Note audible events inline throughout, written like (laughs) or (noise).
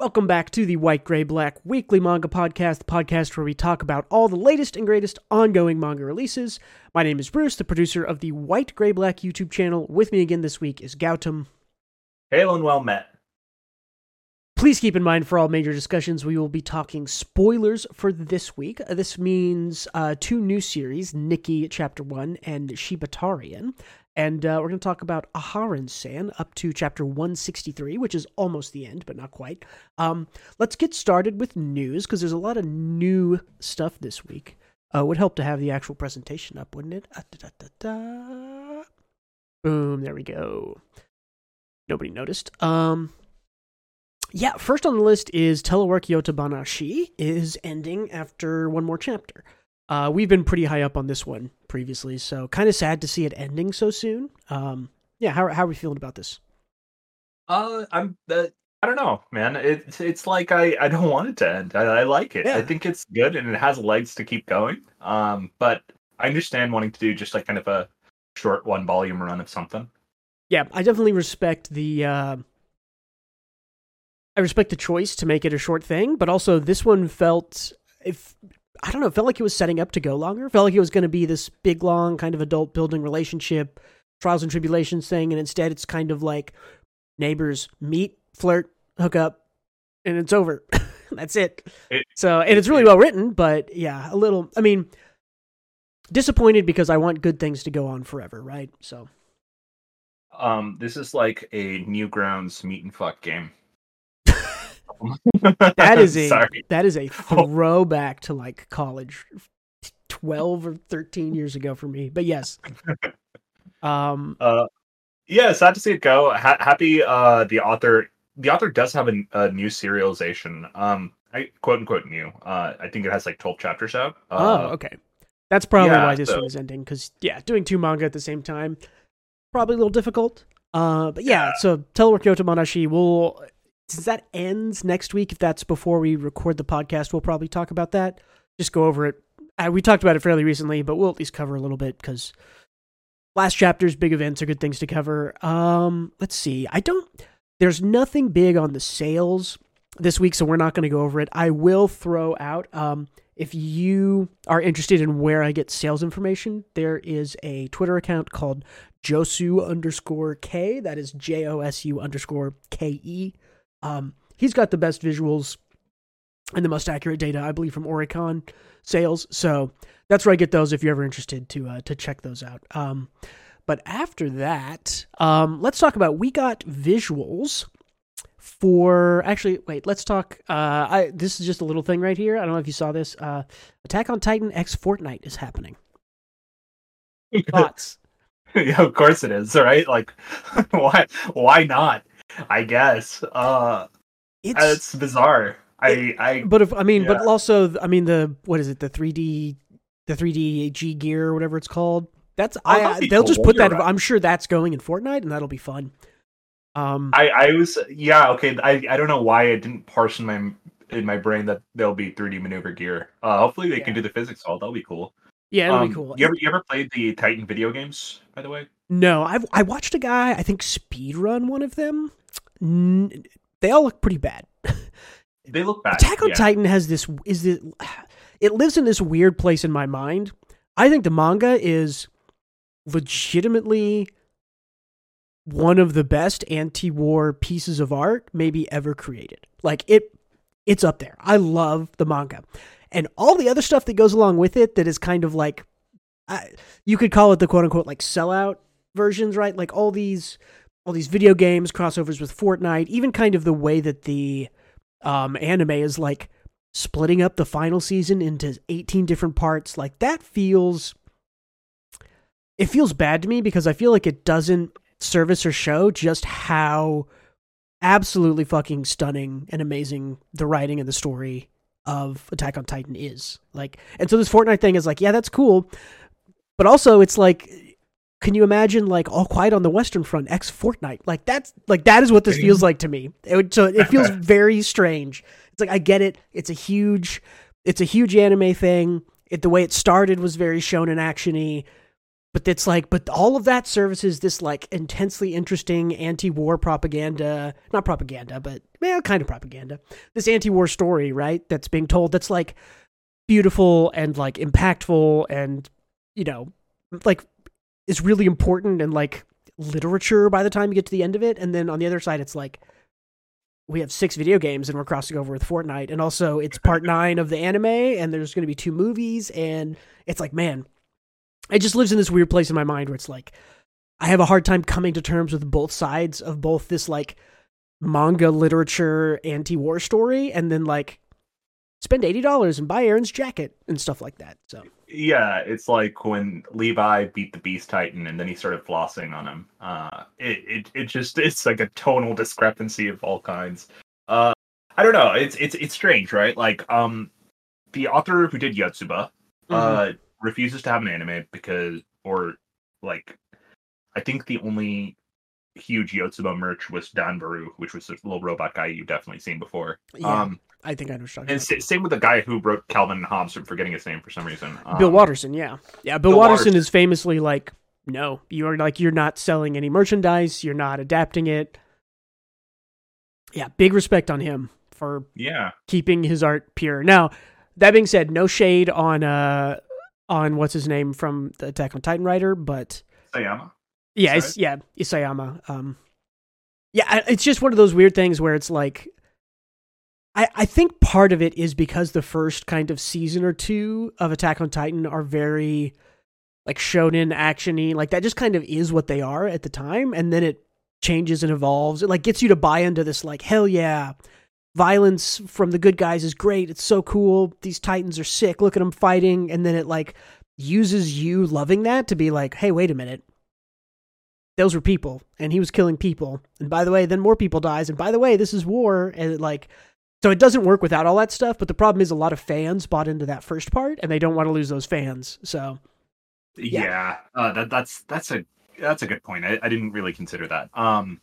Welcome back to the White Gray Black Weekly Manga Podcast, the podcast where we talk about all the latest and greatest ongoing manga releases. My name is Bruce, the producer of the White Gray Black YouTube channel. With me again this week is Gautam. Hail and well met. Please keep in mind for all major discussions, we will be talking spoilers for this week. This means uh, two new series, Niki Chapter 1 and Shibatarian. And uh, we're going to talk about Aharen San up to chapter 163, which is almost the end, but not quite. Um, let's get started with news because there's a lot of new stuff this week. Uh, would help to have the actual presentation up, wouldn't it? Da, da, da, da. Boom, there we go. Nobody noticed. Um, yeah, first on the list is Telework Yotabanashi is ending after one more chapter. Uh, we've been pretty high up on this one previously, so kind of sad to see it ending so soon. Um, yeah, how how are we feeling about this? Uh, I'm. Uh, I don't know, man. It's it's like I I don't want it to end. I, I like it. Yeah. I think it's good and it has legs to keep going. Um, but I understand wanting to do just like kind of a short one volume run of something. Yeah, I definitely respect the uh, I respect the choice to make it a short thing, but also this one felt if I don't know, it felt like it was setting up to go longer. Felt like it was going to be this big, long kind of adult building relationship, trials and tribulations thing, and instead it's kind of like neighbors meet, flirt, hook up, and it's over. (laughs) That's it. It- so, and it's really well written, but yeah, a little. I mean, disappointed because I want good things to go on forever, right? So. Um, this is like a Newgrounds meet and fuck game. (laughs) That is a sorry. that is a (laughs) throwback to like college, twelve or thirteen years ago for me. But yes, (laughs) um, Uh, yeah, sad to see it go. Ha- happy. Uh, the author. The author does have a, a new serialization. Um, I quote unquote new. Uh, I think it has like twelve chapters out. oh, Uh, okay, that's probably yeah, why this so- one is ending. Because yeah, doing two manga at the same time probably a little difficult. Uh, but yeah, Yeah. so Telework Yotabanashi will since that ends next week. If that's before we record the podcast, we'll probably talk about that. Just go over it. Uh, we talked about it fairly recently, but we'll at least cover a little bit because last chapters, big events are good things to cover. Um, let's see. I don't. There's nothing big on the sales this week, so we're not going to go over it. I will throw out. Um, if you are interested in where I get sales information, there is a Twitter account called Josu underscore K. That is J O S U underscore K E. Um, he's got the best visuals and the most accurate data, I believe, from Oricon sales. So that's where I get those if you're ever interested to uh, to check those out. Um, but after that, um, let's talk about we got visuals for actually wait let's talk uh i this is just a little thing right here i don't know if you saw this uh attack on titan x fortnite is happening (laughs) thoughts yeah, of course it is. Right? Like, (laughs) why? Why not? I guess. Uh, it's, it's bizarre. I. I. but if i mean but also i mean the what is it the 3d the 3d g gear or whatever it's called that's Oh, i they'll just put You're that right. i'm sure that's going in fortnite and that'll be fun um I. I was. Yeah. Okay. I. I don't know why I didn't parse in my in my brain that there'll be 3D maneuver gear. Uh, hopefully they can do the physics all. That'll be cool. yeah it'll Um, be cool You ever you ever played the Titan video games? By the way. No, I've I watched a guy I think speed run one of them. N- they all look pretty bad. (laughs) They look bad. Attack on yeah. Titan has this is this (sighs) it lives in this weird place in my mind. I think the manga is legitimately one of the best anti-war pieces of art maybe ever created. Like it it's up there. I love the manga. And all the other stuff that goes along with it that is kind of like I, you could call it the quote unquote like sellout versions, right? Like all these all these video games crossovers with Fortnite, even kind of the way that the um, anime is like splitting up the final season into 18 different parts. Like that feels it feels bad to me because I feel like it doesn't service or show just how absolutely fucking stunning and amazing the writing and the story of Attack on Titan is. Like and so this Fortnite thing is like, yeah, that's cool. But also it's like can you imagine like all quiet on the western front x fortnite like that's like that is what this feels like to me it, so it feels (laughs) very strange it's like i get it it's a huge it's a huge anime thing it, the way it started was very shonen actiony but it's like but all of that services this like intensely interesting anti-war propaganda not propaganda but well, kind of propaganda. This anti-war story, right? That's being told. That's like beautiful and like impactful and you know, like is really important and like literature by the time you get to the end of it. And then on the other side, it's like we have six video games and we're crossing over with Fortnite. And also, it's part (laughs) nine of the anime, and there's going to be two movies. And it's like, man, it just lives in this weird place in my mind where it's like, I have a hard time coming to terms with both sides of both this like manga literature anti war story and then like spend $80 and buy Eren's jacket and stuff like that. So yeah, it's like when Levi beat the Beast Titan and then he started flossing on him. Uh, it, it it just it's like a tonal discrepancy of all kinds. Uh, I don't know. It's it's it's strange, right? Like um, the author who did Yotsuba uh Mhm. refuses to have an anime because or like I think the only huge Yotsuba merch was Danbaru, which was a little robot guy you've definitely seen before. Yeah. Um, I think I know and sa- same with the guy who wrote Calvin and Hobbes. I'm forgetting his name for some reason. Bill Um, Watterson, yeah. Yeah, Bill, Bill Watterson, Watterson. is famously like, no, you're like you're not selling any merchandise, you're not adapting it. Yeah, big respect on him for Yeah. keeping his art pure. Now, that being said, no shade on uh on what's his name from the Attack on Titan writer, but Sayama. Yeah, it's, yeah, Isayama. Um, yeah, it's just one of those weird things where it's like, I I think part of it is because the first kind of season or two of Attack on Titan are very like shonen actiony, like that just kind of is what they are at the time, and then it changes and evolves. It like gets you to buy into this like hell yeah. Violence from the good guys is great. It's so cool. These titans are sick. Look at them fighting. And then it like uses you loving that to be like, hey, wait a minute those were people and he was killing people and by the way then more people dies and by the way this is war and it, like so it doesn't work without all that stuff but the problem is a lot of fans bought into that first part and they don't want to lose those fans so Yeah. Yeah, uh, that that's that's a that's a good point. I, I didn't really consider that. Um,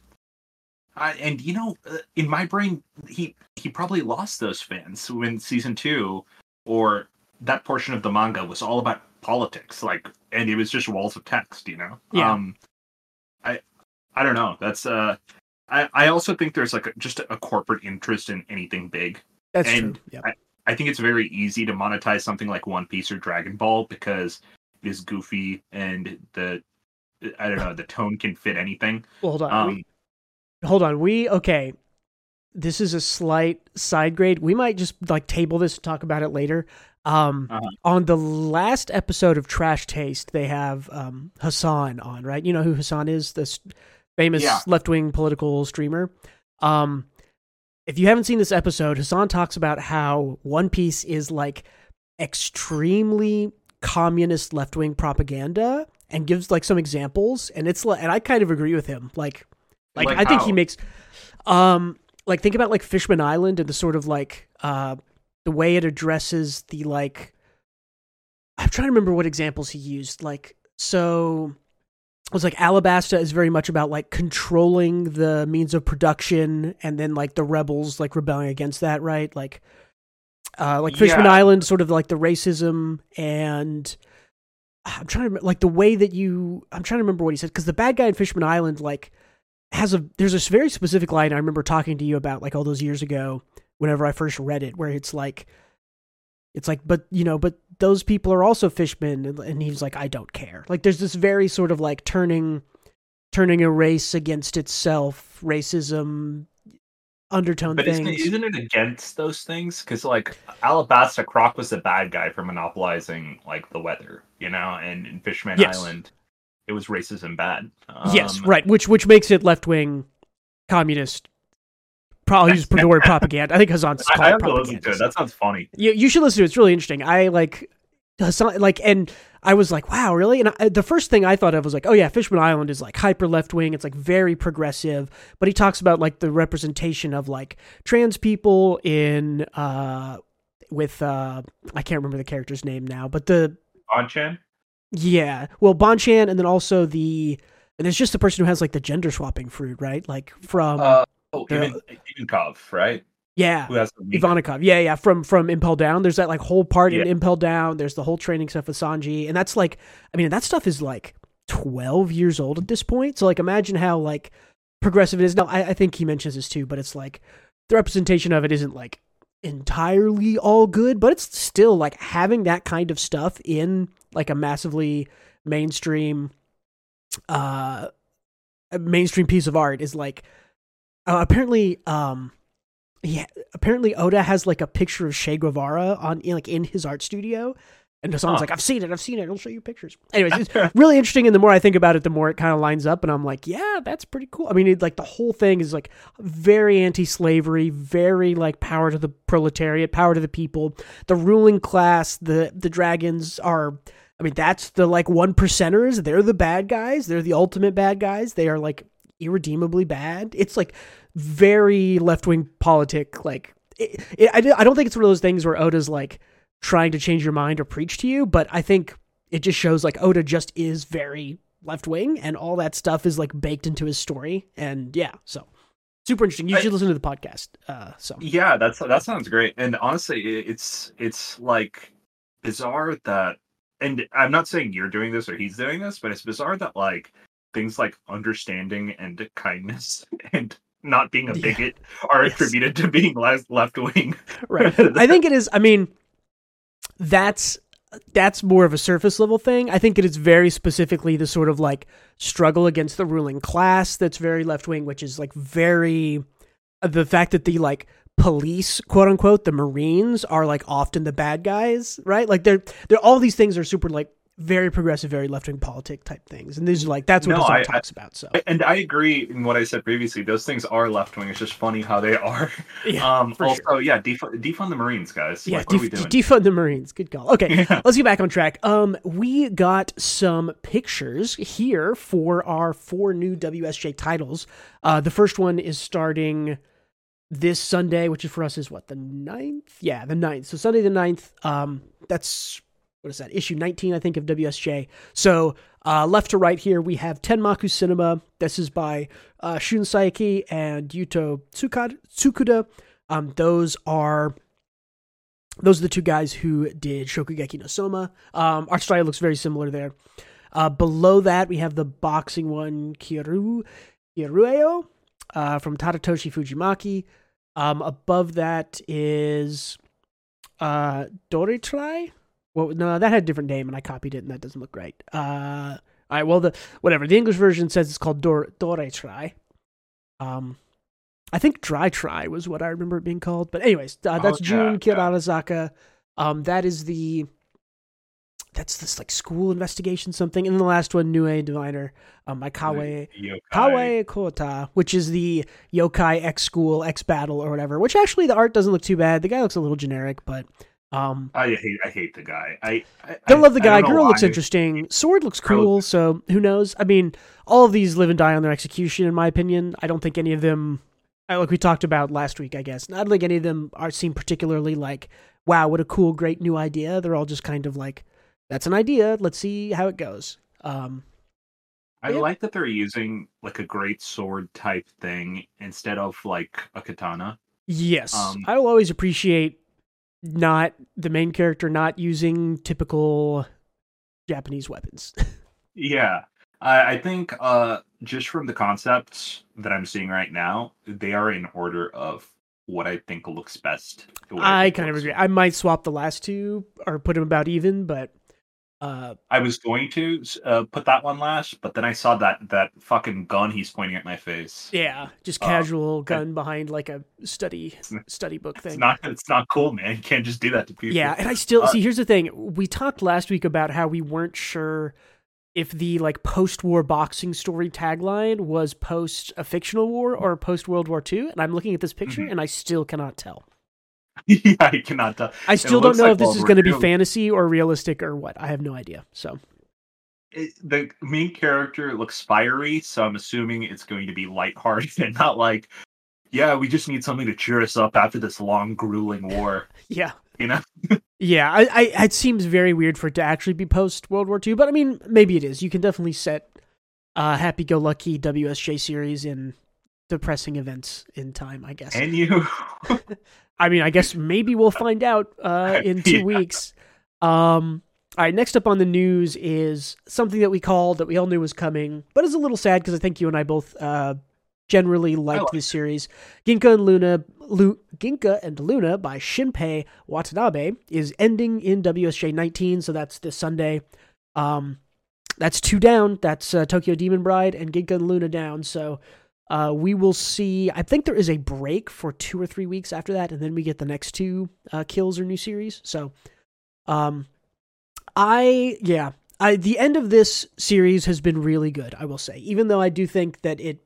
I, and you know, uh, in my brain, he he probably lost those fans when season two, or that portion of the manga was all about politics, like, and it was just walls of text. You know. Yeah. Um, I don't know. That's uh. I, I also think there's like a, just a corporate interest in anything big. that's And true yeah I think it's very easy to monetize something like One Piece or Dragon Ball because it is goofy and the I don't know the tone can fit anything. well, hold on Um, we, hold on we okay this is a slight side grade we might just like table this and talk about it later um Uh-huh. on the last episode of trash taste they have um hasan on right you know who hasan is this famous Yeah. left-wing political streamer. Um if you haven't seen this episode hasan talks about how one piece is like extremely communist left-wing propaganda and gives like some examples and it's like and i kind of agree with him. Like like, Like i think he makes um like think about like fishman island and the sort of like uh the way it addresses the like i'm trying to remember what examples he used. Like so was like alabasta is very much about like controlling the means of production and then like the rebels like rebelling against that right like uh like fishman Yeah. island sort of like the racism and i'm trying to remember, like the way that you i'm trying to remember what he said because the bad guy in fishman island like has a there's a very specific line I remember talking to you about like all those years ago whenever I first read it where it's like it's like but you know but those people are also fishmen and, and he's like I don't care like there's this very sort of like turning turning a race against itself racism undertone But isn't things it, isn't it against those things? Because like Alabasta Croc was the bad guy for monopolizing like the weather, you know, and in Fishman Yes. Island, it was racism bad. yes Um, right which which makes it left wing communist probably use the word propaganda I think Hasan's (laughs) I, I called have to listen to it. That sounds funny. You you should listen to it. It's really interesting. I like Hassan like and I was like, wow, really? And I, the first thing I thought of was like, oh yeah, Fishman Island is like hyper left wing. It's like very progressive. But he talks about like the representation of like trans people in uh with uh I can't remember the character's name now, but the Bonchan? yeah, well Bonchan and then also the and there's just the person who has like the gender swapping fruit, right? Like from Uh, oh, Ivan, Ivankov, right? yeah. Who has Ivanikov, yeah, yeah, from from Impel Down. There's that like whole part in Impel Down. There's the whole training stuff with Sanji, and that's like, I mean, that stuff is like 12 years old at this point. So like, imagine how like progressive it is. Now, I, I think he mentions this too, but it's like the representation of it isn't like entirely all good, but it's still like having that kind of stuff in like a massively mainstream uh mainstream piece of art is like uh, apparently um yeah apparently Oda has like a picture of Che Guevara on like in his art studio and someone's Huh. like, I've seen it, I've seen it, I'll show you pictures. Anyways, it's (laughs) really interesting. And the more I think about it, the more it kind of lines up. And I'm like, yeah, that's pretty cool. I mean, it, like the whole thing is like very anti slavery, very like power to the proletariat, power to the people. The ruling class, the, the dragons are, I mean, that's the like one percenters. They're the bad guys. They're the ultimate bad guys. They are like irredeemably bad. It's like very left wing politic. Like, it, it, I, I don't think it's one of those things where Oda's like, trying to change your mind or preach to you, but I think it just shows like Oda just is very left wing and all that stuff is like baked into his story. And yeah, so super interesting. You I- should listen to the podcast. Uh, so Yeah, that's that sounds great. And honestly, it's it's like bizarre that and I'm not saying you're doing this or he's doing this, but it's bizarre that like things like understanding and kindness (laughs) and not being a Yeah. bigot are Yes. attributed to being left left wing. right. (laughs) I think it is. I mean, that's that's more of a surface level thing. I think it is very specifically the sort of like struggle against the ruling class that's very left wing, which is like very uh, the fact that the like police quote unquote the marines are like often the bad guys right like they're they're all these things are super like very progressive very left-wing politic type things and these are like that's what No, the song I- I- talks about so And I agree in what I said previously. Those things are left wing. It's just funny how they are. (laughs) yeah um for also, sure. yeah, defund, defund the Marines, guys. yeah like, what are we def- doing? defund the marines good call okay (laughs) Yeah. let's get back on track. Um, we got some pictures here for our four new WSJ titles. Uh, the first one is starting this Sunday, which is for us is what the 9th? Yeah, the 9th. So Sunday the 9th. Um, that's what is that? Issue 19, I think, of WSJ. So uh, left to right here, we have Tenmaku Cinema. This is by uh, Shun Saeki and Yuto Tsukuda. Um, those are those are the two guys who did Shokugeki no Soma. Um, art style looks very similar there. Uh, below that, we have the boxing one, Kiru, Kirueo, uh, from Tadatoshi Fujimaki. Um, above that is uh, Doritrai. Well, no, that had a different name, and I copied it, and that doesn't look right. Uh, all right, well, the whatever the English version says it's called Dor Doritrai. Um, I think Dry Try was what I remember it being called. But anyways, uh, that's Oh, yeah, Jun yeah. Um, that is the that's this like school investigation something. And then the last one, Nue Diviner, um, by Kawae. Kawae Kota, which is the yokai X school X battle or whatever. Which actually the art doesn't look too bad. The guy looks a little generic, but um, I hate I hate the guy. I, I don't love the guy. Girl looks interesting. Sword looks cool. So who knows? I mean, all of these live and die on their execution, in my opinion. I don't think any of them, like we talked about last week, I guess. I don't think any of them are seem particularly like, wow, what a cool, great new idea. They're all just kind of like, that's an idea. Let's see how it goes. Um, I Yeah. like that they're using like a great sword type thing instead of like a katana. Yes, Um, I will always appreciate not the main character not using typical Japanese weapons. (laughs) Yeah. I, I think uh just from the concepts that I'm seeing right now, they are in order of what I think looks best. I kind of agree. I might swap the last two or put them about even, but uh, I was going to uh, put that one last, but then I saw that that fucking gun he's pointing at my face. yeah, just Uh, casual gun behind like a study study book It's thing. not it's not cool, man. You can't just do that to people. Yeah, and I still Uh, see. Here's the thing: we talked last week about how we weren't sure if the like post-war boxing story tagline was post a fictional war or post World War II. And I'm looking at this picture, Mhm. and I still cannot tell. (laughs) yeah, I cannot tell. I still don't know like if this World is going to be fantasy or realistic or what. I have no idea. So it, the main character looks fiery, so I'm assuming it's going to be lighthearted (laughs) and not like, yeah, we just need something to cheer us up after this long, grueling (laughs) war. yeah, You know? yeah. I, I it seems very weird for it to actually be post World War II, but I mean, maybe it is. You can definitely set uh, happy-go-lucky WSJ series in depressing events in time. I guess. And you, (laughs) I mean, I guess maybe we'll find out uh, (laughs) in two Yeah. weeks. Um, all right, next up on the news is something that we called that we all knew was coming, but it's a little sad because I think you and I both uh, generally liked like this series. Ginka and Luna, Lu, Ginka and Luna by Shinpei Watanabe is ending in WSJ 19, so that's this Sunday. Um, that's two down. That's uh, Tokyo Demon Bride and Ginka and Luna down. So uh, we will see. I think there is a break for two or three weeks after that, and then we get the next two uh, kills or new series. So, um, I yeah, I the end of this series has been really good. I will say, even though I do think that it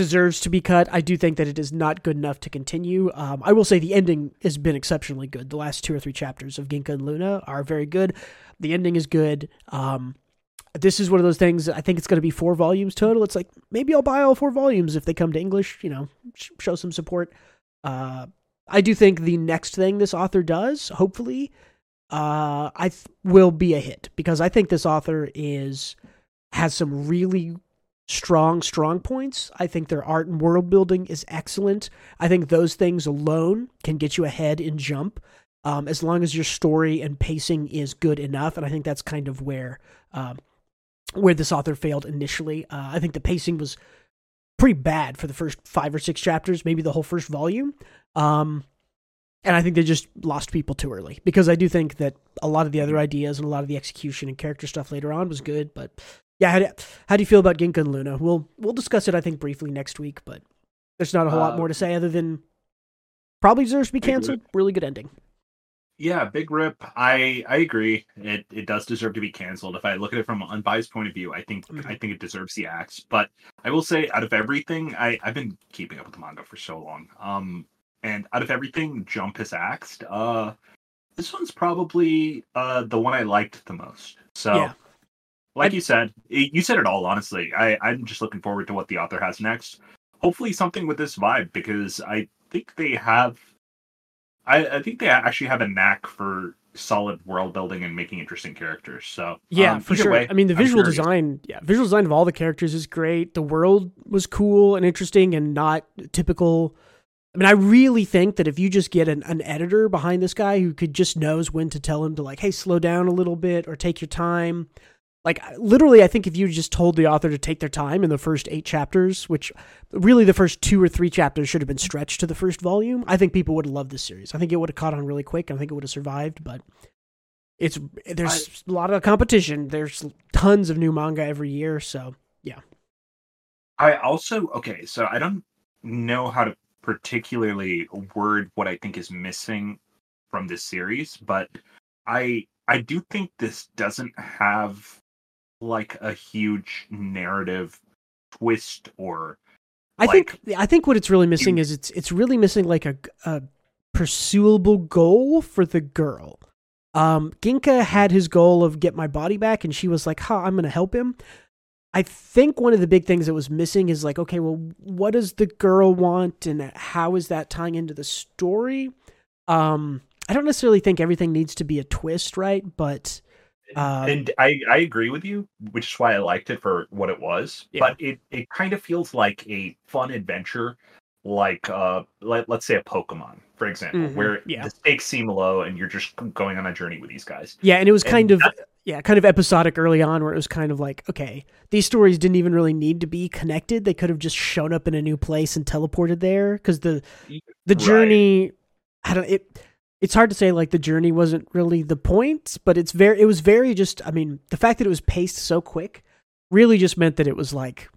deserves to be cut. I do think that it is not good enough to continue. Um, I will say the ending has been exceptionally good. The last two or three chapters of Ginka and Luna are very good. The ending is good. Um, this is one of those things. I think it's going to be four volumes total. It's like maybe I'll buy all four volumes if they come to English. You know, sh- show some support. Uh, I do think the next thing this author does, hopefully, uh, I th- will be a hit because I think this author is has some really strong, strong points. I think their art and world building is excellent. I think those things alone can get you ahead in Jump, um, as long as your story and pacing is good enough. And I think that's kind of where um, where this author failed initially. Uh, I think the pacing was pretty bad for the first five or six chapters, maybe the whole first volume. Um, and I think they just lost people too early because I do think that a lot of the other ideas and a lot of the execution and character stuff later on was good, but yeah, how do, how do you feel about Ginka and Luna? We'll we'll discuss it, I think, briefly next week, but there's not a whole uh, lot more to say other than probably deserves to be canceled. Really good ending. Yeah, big rip. I I agree. It it does deserve to be canceled. If I look at it from an unbiased point of view, I think mm-hmm. I think it deserves the axe. But I will say, out of everything, I I've been keeping up with the manga for so long. Um, and out of everything, Jump has axed. Uh, this one's probably uh the one I liked the most. So. Yeah like you said, you said it all. Honestly, I, I'm just looking forward to what the author has next. Hopefully, something with this vibe because I think they have. I, I think they actually have a knack for solid world building and making interesting characters. So yeah, um, for sure. Way, I mean, the visual sure design, yeah, visual design of all the characters is great. The world was cool and interesting and not typical. I mean, I really think that if you just get an, an editor behind this guy who could just knows when to tell him to like, hey, slow down a little bit or take your time, like literally i think if you just told the author to take their time in the first eight chapters which really the first two or three chapters should have been stretched to the first volume i think people would have loved this series. I think it would have caught on really quick i think it would have survived but it's there's I, a lot of competition. There's tons of new manga every year so yeah. I also okay so i don't know how to particularly word what i think is missing from this series but i i do think this doesn't have like a huge narrative twist or I think I think what it's really missing is it's it's really missing like a, a pursuable goal for the girl. Um, Ginka had his goal of get my body back, and she was like, "Ha, huh, I'm gonna help him." I think one of the big things that was missing is like, okay, well, what does the girl want, and how is that tying into the story? Um, I don't necessarily think everything needs to be a twist, right? But um, and I, I agree with you, which is why I liked it for what it was. Yeah. But it, it kind of feels like a fun adventure, like uh, let, let's say a Pokemon, for example, mm-hmm. where yeah. the stakes seem low and you're just going on a journey with these guys. Yeah, and it was kind and of yeah, kind of episodic early on, where it was kind of like, okay, these stories didn't even really need to be connected. They could have just shown up in a new place and teleported there because the the journey. Right. I don't it it's hard to say like the journey wasn't really the point, but it's very it was very just I mean, the fact that it was paced so quick really just meant that it was like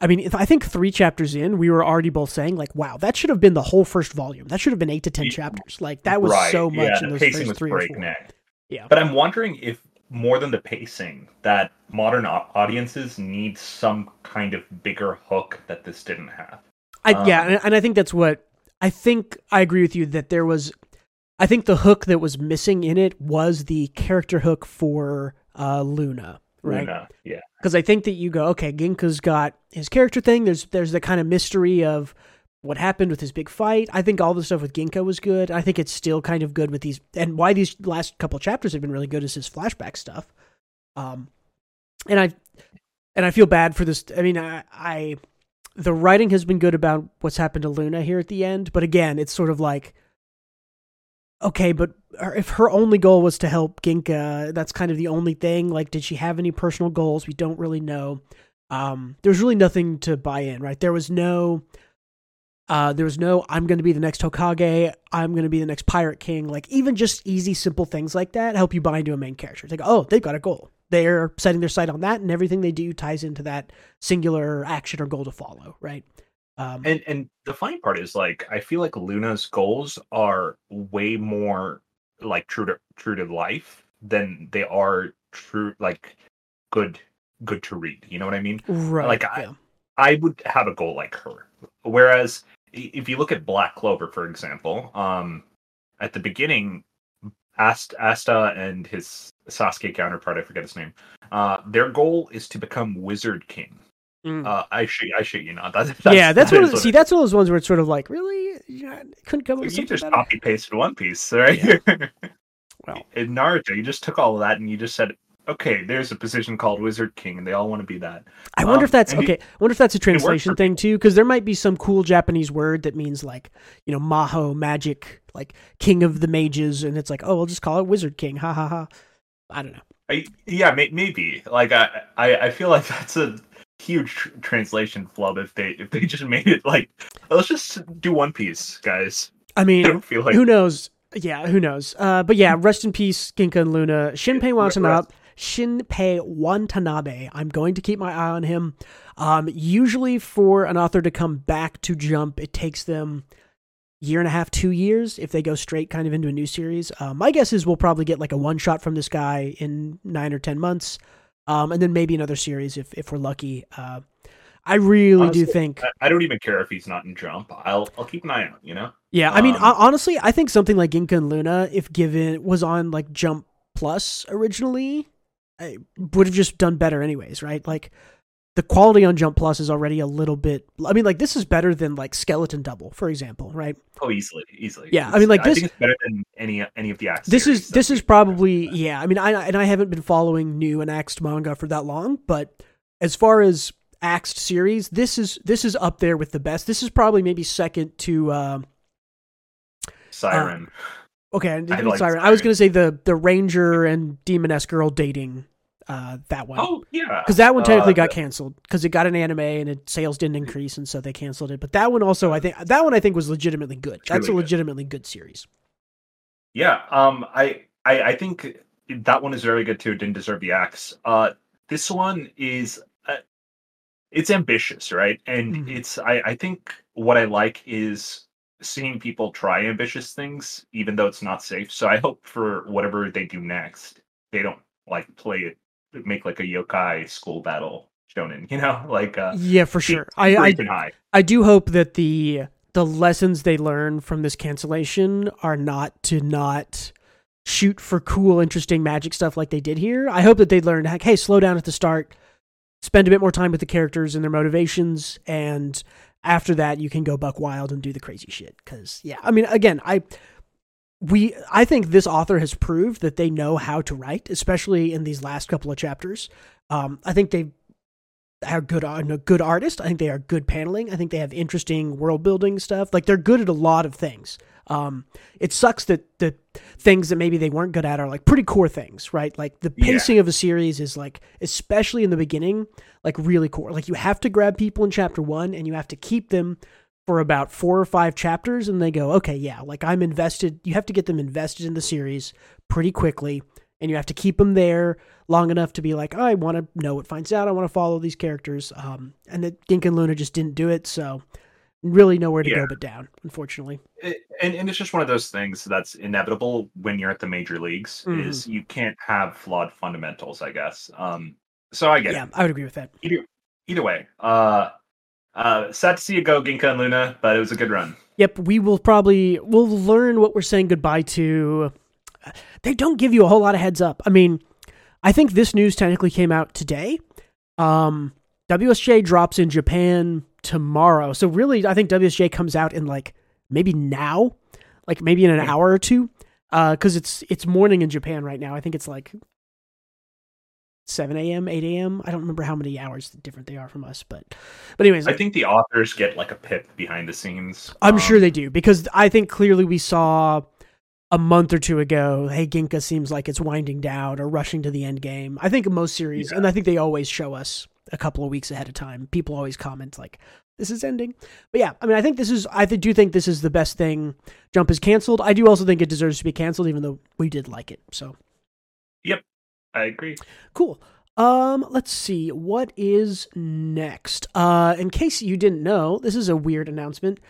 I mean, if I think 3 chapters in, we were already both saying like, wow, that should have been the whole first volume. That should have been 8 to 10 chapters. Like that was right. so much yeah, in those first 3 or 4. Yeah. But I'm wondering if more than the pacing that modern audiences need some kind of bigger hook that this didn't have. I, um, yeah, and I think that's what I think I agree with you that there was I think the hook that was missing in it was the character hook for uh, Luna, right? Luna, yeah. Because I think that you go, okay, Ginka's got his character thing. There's there's the kind of mystery of what happened with his big fight. I think all the stuff with Ginka was good. I think it's still kind of good with these, and why these last couple chapters have been really good is his flashback stuff. Um, and I and I feel bad for this. I mean, I, I the writing has been good about what's happened to Luna here at the end, but again, it's sort of like okay, but if her only goal was to help Ginka, that's kind of the only thing. Like, did she have any personal goals? We don't really know. Um, there's really nothing to buy in, right? There was no, uh, there was no, I'm going to be the next Hokage. I'm going to be the next Pirate King. Like even just easy, simple things like that help you buy into a main character. It's like, oh, they've got a goal. They're setting their sight on that, and everything they do ties into that singular action or goal to follow, right? Um, And and the funny part is like I feel like Luna's goals are way more like true to true to life than they are true like good good to read. You know what I mean? right. like, I- yeah. I would have a goal like her. Whereas if you look at Black Clover, for example, um, at the beginning, Ast- Asta and his Sasuke counterpart, I forget his name, uh, their goal is to become Wizard King. Mm. Uh, I shit, I shit you not. (laughs) That's, yeah, that's that one. Of, see, that's one of those ones where it's sort of like, really, yeah, couldn't come up with you just copy pasted One Piece, right? (laughs) Well. in Naruto, you just took all of that and you just said, okay, there's a position called Wizard King, and they all want to be that. I wonder Um, if that's okay. I wonder if that's a translation thing too, because there might be some cool Japanese word that means like, you know, Maho magic, like king of the mages, and it's like, oh, we'll just call it Wizard King. Ha ha ha. I don't know. I, yeah, may, maybe. Like I, I, I feel like (laughs) that's a huge tr- translation flub if they if they (laughs) just made it like let's just do One Piece, guys. I I mean, feel like who knows? Yeah, who knows? Uh, but yeah, rest in peace, Ginka and Luna. Shinpei Watanabe. Shinpei Watanabe. I'm going to keep my eye on him. Um, usually, for an author to come back to Jump, it takes them year and a half, two years if they go straight kind of into a new series. Uh, my guess is we'll probably get like a one shot from this guy in nine or ten months, um, and then maybe another series if if we're lucky. Uh, I really do think I, I don't even care if he's not in Jump. I'll I'll keep an eye out. You know. Yeah, I mean, Um, hon- honestly, I think something like Ginka and Luna, if given was on like Jump Plus originally, I would have just done better anyways, right? Like the quality on Jump Plus is already a little bit. I mean, like this is better than like Skeleton Double, for example, right? Oh, easily, easily. Yeah, I mean, like, this- think it's better than any any of the acts. This series is that this is probably yeah. I mean, I and I haven't been following new and axed manga for that long, but as far as axed series, this is this is up there with the best. This is probably maybe second to. Uh, Siren. Okay, I, didn't like Siren. I was gonna say the the Ranger and Demoness girl dating uh, that one oh yeah, because that one technically Uh, got canceled because it got an anime and it, sales didn't increase and so they canceled it. But that one also, I think that one I think was legitimately good. That's a Truly good. legitimately good series. Yeah, um, I, I, I think that one is very good too. It didn't deserve the axe. Uh, this one is, uh, it's ambitious, right? And Mhm. it's, I, I think what I like is seeing people try ambitious things, even though it's not safe. So I hope for whatever they do next, they don't like play it, make like a yokai school battle shonen, (laughs) you know, like uh, Yeah, for sure. I, I. I do hope that the the lessons they learn from this cancellation are not to not shoot for cool, interesting magic stuff like they did here. I hope that they learned, like, hey, slow down at the start, spend a bit more time with the characters and their motivations, and after that, you can go buck wild and do the crazy shit. Because yeah, I mean, again, I we I think this author has proved that they know how to write, especially in these last couple of chapters. Um, I think they are good on a good artist. I think they are good paneling. I think they have interesting world building stuff. Like they're good at a lot of things. Um, it sucks that the things that maybe they weren't good at are like pretty core things, right? Like the Yeah. pacing of a series is like, especially in the beginning, like really core. Like you have to grab people in chapter one and you have to keep them for about four or five chapters and they go, okay, yeah, like I'm invested. You have to get them invested in the series pretty quickly and you have to keep them there long enough to be like, oh, I want to know what finds out. I want to follow these characters. Um, and that Ginka and Luna just didn't do it. So really nowhere to Yeah. go but down, unfortunately. it, and, and it's just one of those things that's inevitable when you're at the major leagues Mhm. is you can't have flawed fundamentals i guess um so i get it. Yeah, it I would agree with that. either, either way uh uh sad to see you go ginka and luna but it was a good run Yep, we will probably we'll learn what we're saying goodbye to. They don't give you a whole lot of heads up. I mean, I think this news technically came out today. Um, WSJ drops in Japan tomorrow, so really, I think WSJ comes out in like maybe now, like maybe in an hour or two, because it's it's morning in Japan right now. I think it's like seven a.m., eight a.m. I don't remember how many hours different they are from us, but but anyways, i think the authors get like a pip behind the scenes I'm Um, sure they do because I think clearly we saw a month or two ago, hey, Ginka seems like it's winding down or rushing to the end game. I think most series, and I think they always show us a couple of weeks ahead of time. People always comment like, "This is ending," but yeah, I mean, I think this is. I do think this is the best thing. Jump is canceled. I do also think it deserves to be canceled, even though we did like it. So, yep, I agree. Cool. Um, let's see what is next. Uh, in case you didn't know, this is a weird announcement.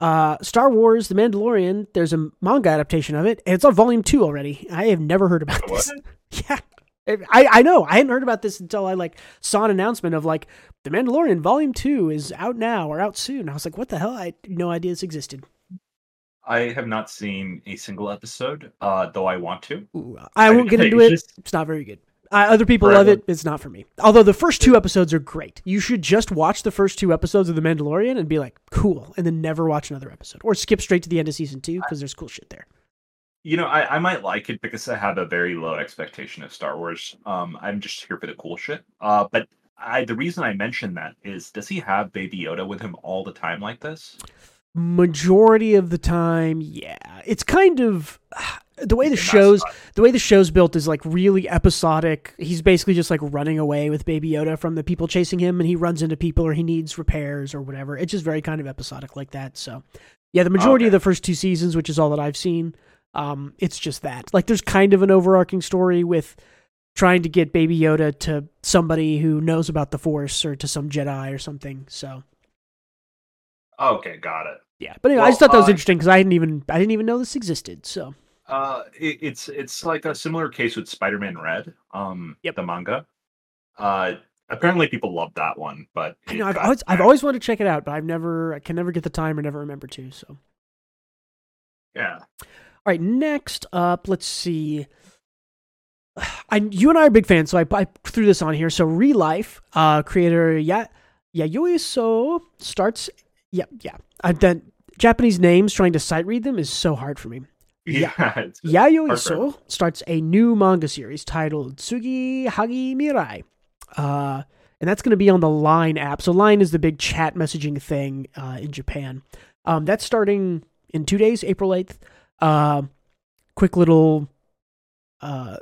Uh, Star Wars: The Mandalorian. There's a manga adaptation of it, and it's on volume two already. I have never heard about What? this. (laughs) Yeah, I I know I hadn't heard about this until I like saw an announcement of like The Mandalorian Volume Two is out now or out soon. I was like, what the hell? I had no idea this existed. I have not seen a single episode, uh, though I want to. Ooh, I won't get (laughs) into it. just- It's not very good. Uh, other people love it. It's not for me. Although the first two episodes are great. You should just watch the first two episodes of The Mandalorian and be like, cool, and then never watch another episode. Or skip straight to the end of season two because there's cool shit there. You know, I, I might like it because I have a very low expectation of Star Wars. Um, I'm just here for the cool shit. Uh, but I the reason I mention that is, does he have Baby Yoda with him all the time like this? Majority of the time, yeah. It's kind of (sighs) the way the show's the way the show's built is like really episodic. He's basically just like running away with Baby Yoda from the people chasing him, and he runs into people or he needs repairs or whatever. It's just very kind of episodic like that. So, yeah, the majority of the first two seasons, which is all that I've seen, um, it's just that. Like, there's kind of an overarching story with trying to get Baby Yoda to somebody who knows about the Force or to some Jedi or something. So, Okay, got it. yeah. But anyway, I just thought that was uh, interesting because I didn't even I didn't even know this existed. So, Uh, it, it's it's like a similar case with Spider-Man Red, um, Yep. the manga. Uh, apparently people love that one, but I know, I've got always I've always wanted to check it out, but I've never I can never get the time or never remember to. So. yeah. All right, next up, let's see. (sighs) I you and I are big fans, so I, I threw this on here. So, Real Life uh, creator ya Yayoiso starts. Yeah, yeah. I've done Japanese names. Trying to sight read them is so hard for me. (laughs) Yeah, it's- Yayoi starts a new manga series titled Tsugi Hagi Mirai. Uh, and that's going to be on the Line app. So Line is the big chat messaging thing uh, in Japan. Um, that's starting in two days, April 8th. Uh, quick little, uh,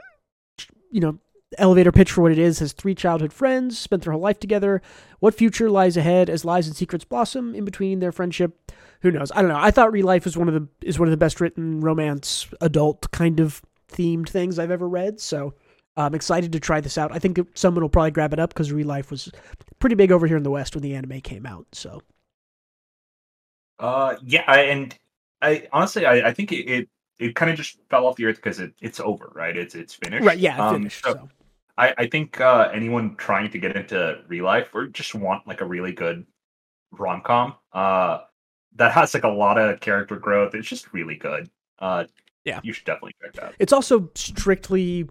you know, elevator pitch for what it is has three childhood friends, spent their whole life together. What future lies ahead as lies and secrets blossom in between their friendship? Who knows? I don't know. I thought Real Life was one of the is one of the best written romance adult kind of themed things I've ever read. So I'm excited to try this out. I think someone will probably grab it up because Real Life was pretty big over here in the West when the anime came out. So Uh, yeah, I, and I honestly, I, I think it it, it kind of just fell off the earth because it, it's over, right? It's it's finished, right, yeah, Um, finished. so so. I, I think uh, anyone trying to get into real life or just want like a really good rom com uh, that has like a lot of character growth, it's just really good. Uh, Yeah. you should definitely check that. Out. It's also strictly,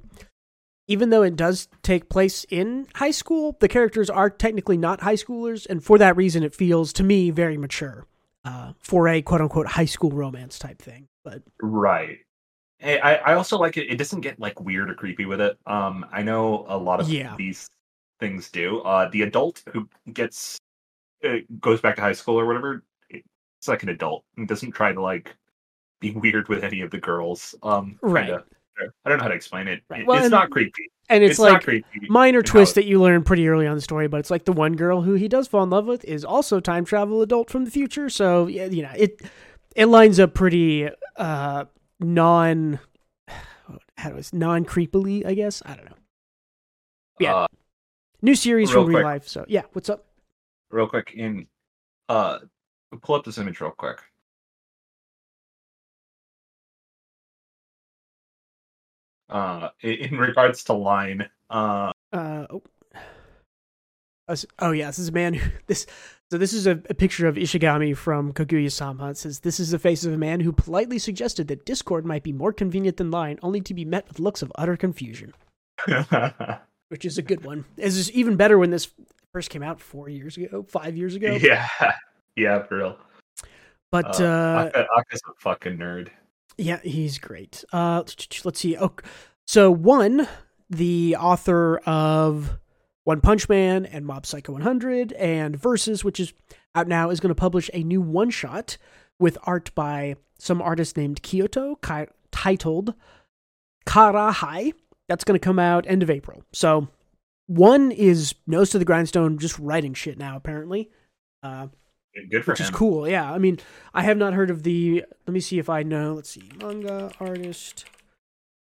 even though it does take place in high school, the characters are technically not high schoolers, and for that reason, it feels to me very mature uh, for a quote unquote high school romance type thing. But Right. I, I I also like it. It doesn't get like weird or creepy with it. Um, I know a lot of Yeah. these things do. Uh, the adult who gets uh, goes back to high school or whatever, it's like an adult and doesn't try to like be (laughs) weird with any of the girls. Um, Right. kinda. I don't know how to explain it. Right. Well, it's and not creepy. and it's, It's, like minor twist that you learn pretty early on the story, but it's like the one girl who he does fall in love with is also time travel adult from the future. So yeah, you know it it lines up pretty uh non how do I non creepily, I guess. I don't know. yeah. Uh, New series from real life. So yeah, what's up? real quick in uh pull up this image real quick. Uh in regards to line, uh Uh oh. Oh, yeah, this is a man who (laughs) this. So this is a, a picture of Ishigami from Kaguya-sama. It says this is the face of a man who politely suggested that Discord might be more convenient than Line, only to be met with looks of utter confusion. (laughs) which is a good one. This is even better when this first came out four years ago, five years ago. (laughs) yeah. Yeah, for real. But Uh, uh, Aka- Aka's a fucking nerd. yeah, he's great. Uh, let's see. Oh, so one, the author of One Punch Man and Mob Psycho 100 and Versus, which is out now, is going to publish a new one shot with art by some artist named Kyoto, ki- titled Karahai. That's going to come out end of April. So one is nose to the grindstone, just writing shit now. Apparently, uh, Good for which is cool. Yeah, I mean, I have not heard of the. Let me see if I know. Let's see, manga artist.